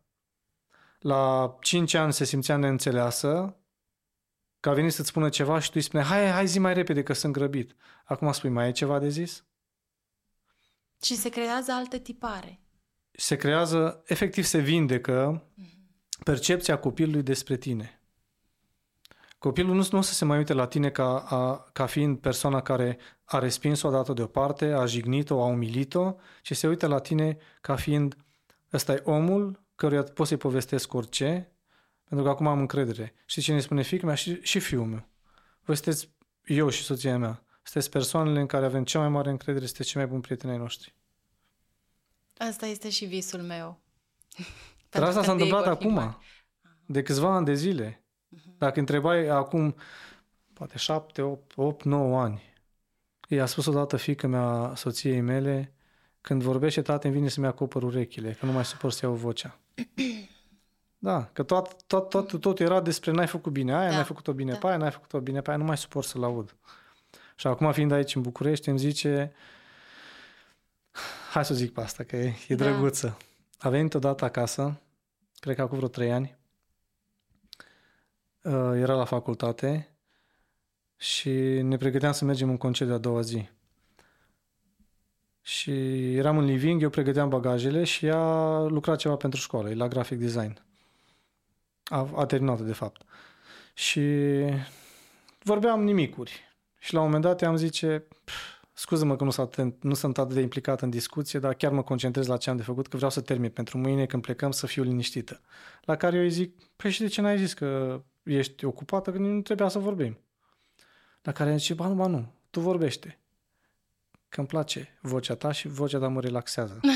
La cinci ani se simțea neînțeleasă, că a venit să-ți spună ceva și tu îi spune, hai, hai zi mai repede că sunt grăbit. Acum spui, mai e ceva de zis? Și se creează altă tipare. Se creează, efectiv se vindecă percepția copilului despre tine. Copilul nu, nu o să se mai uite la tine ca, a, ca fiind persoana care a respins-o, a dat-o deoparte, a jignit-o, a umilit-o, ci se uită la tine ca fiind ăsta e omul căruia poți să-i povestesc orice, pentru că acum am încredere. Și cine spune fiica mea și, și fiul meu. Voi sunteți, eu și soția mea, sunteți persoanele în care avem cea mai mare încredere, sunteți cei mai buni prieteni ai noștri. Asta este și visul meu. Dar asta s-a întâmplat acum, de câțiva ani de zile. Dacă întrebai acum, poate șapte, opt, opt, nouă ani, i-a spus odată fică mea soției mele, când vorbește tată îmi vine să-mi acopăr urechile, că nu mai suport să iau vocea. Da, că tot, tot, tot, tot era despre n-ai făcut bine aia, da. n-ai făcut-o bine da. pe aia, n-ai făcut-o bine pe aia, nu mai suport să-l aud. Și acum fiind aici în București, îmi zice, hai să zic pe asta, că e, e da. drăguță. A venit odată acasă, cred că acum vreo trei ani, Uh, era la facultate și ne pregăteam să mergem în concediu a doua zi. Și eram în living, eu pregăteam bagajele și ea lucra ceva pentru școală, e la graphic design. A, a terminat de fapt. Și vorbeam nimicuri. Și la un moment dat i-am zice, scuză-mă că nu sunt, atent, nu sunt atât de implicat în discuție, dar chiar mă concentrez la ce am de făcut, că vreau să termin pentru mâine când plecăm să fiu liniștită. La care eu îi zic, păi și de ce n-ai zis că ești ocupată, că nu trebuia să vorbim. La care zice, ba nu, ba nu, tu vorbește. Că îmi place vocea ta și vocea ta mă relaxează.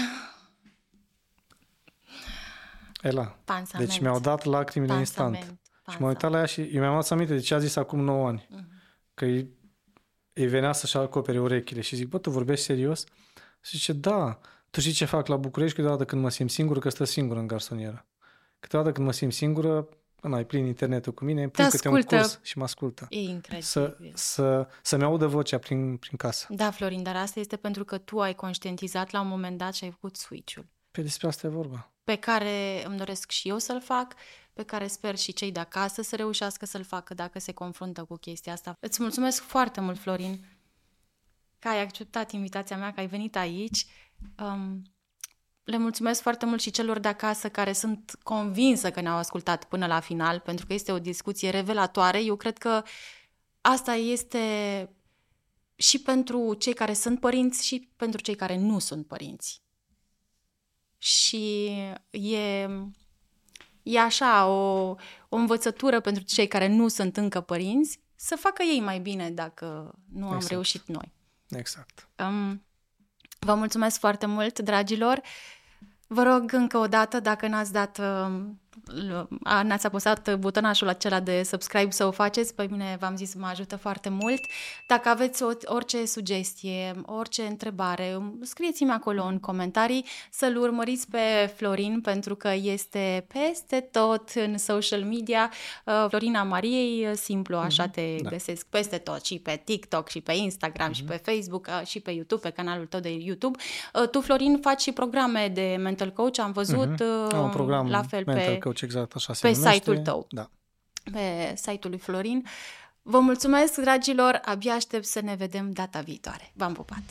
Ela. Pansament. Deci mi-au dat lacrimile Pansament. instant. Pansament. Și m-am uitat la ea și eu mi-am luat aminte de ce a zis acum 9 ani. Uh-huh. Că îi, îi venea să-și acopere urechile și zic, bă, tu vorbești serios? Și zice, da, tu știi ce fac la București câteodată când mă simt singur, că stă singur în garsonieră. Câteodată când mă simt singură, până ai plin internetul cu mine, îmi pun câte un curs și mă ascultă. E incredibil. Să, să, să-mi audă vocea prin, prin casă. Da, Florin, dar asta este pentru că tu ai conștientizat la un moment dat și ai făcut switch-ul. Pe despre asta e vorba. Pe care îmi doresc și eu să-l fac, pe care sper și cei de acasă să reușească să-l facă dacă se confruntă cu chestia asta. Îți mulțumesc foarte mult, Florin, că ai acceptat invitația mea, că ai venit aici. Um, le mulțumesc foarte mult și celor de acasă care sunt convinsă că ne-au ascultat până la final, pentru că este o discuție revelatoare. Eu cred că asta este și pentru cei care sunt părinți și pentru cei care nu sunt părinți. Și e, e așa o, o învățătură pentru cei care nu sunt încă părinți să facă ei mai bine dacă nu am exact. reușit noi. Exact. Um, vă mulțumesc foarte mult, dragilor. Vă rog încă o dată, dacă n-ați dat um, n-ați apăsat butonașul acela de subscribe să o faceți, pe mine v-am zis mă ajută foarte mult. Dacă aveți orice sugestie, orice întrebare, scrieți-mi acolo în comentarii să-l urmăriți pe Florin pentru că este peste tot în social media. Uh, Florina Mariei, simplu, așa mm-hmm, te da. găsesc peste tot și pe TikTok și pe Instagram mm-hmm. și pe Facebook uh, și pe YouTube, pe canalul tău de YouTube. Uh, tu, Florin, faci și programe de mental coach, am văzut mm-hmm. am un program la fel pe coach, exact așa se Pe numește. site-ul tău. Da. Pe site-ul lui Florin. Vă mulțumesc, dragilor, abia aștept să ne vedem data viitoare. V-am pupat!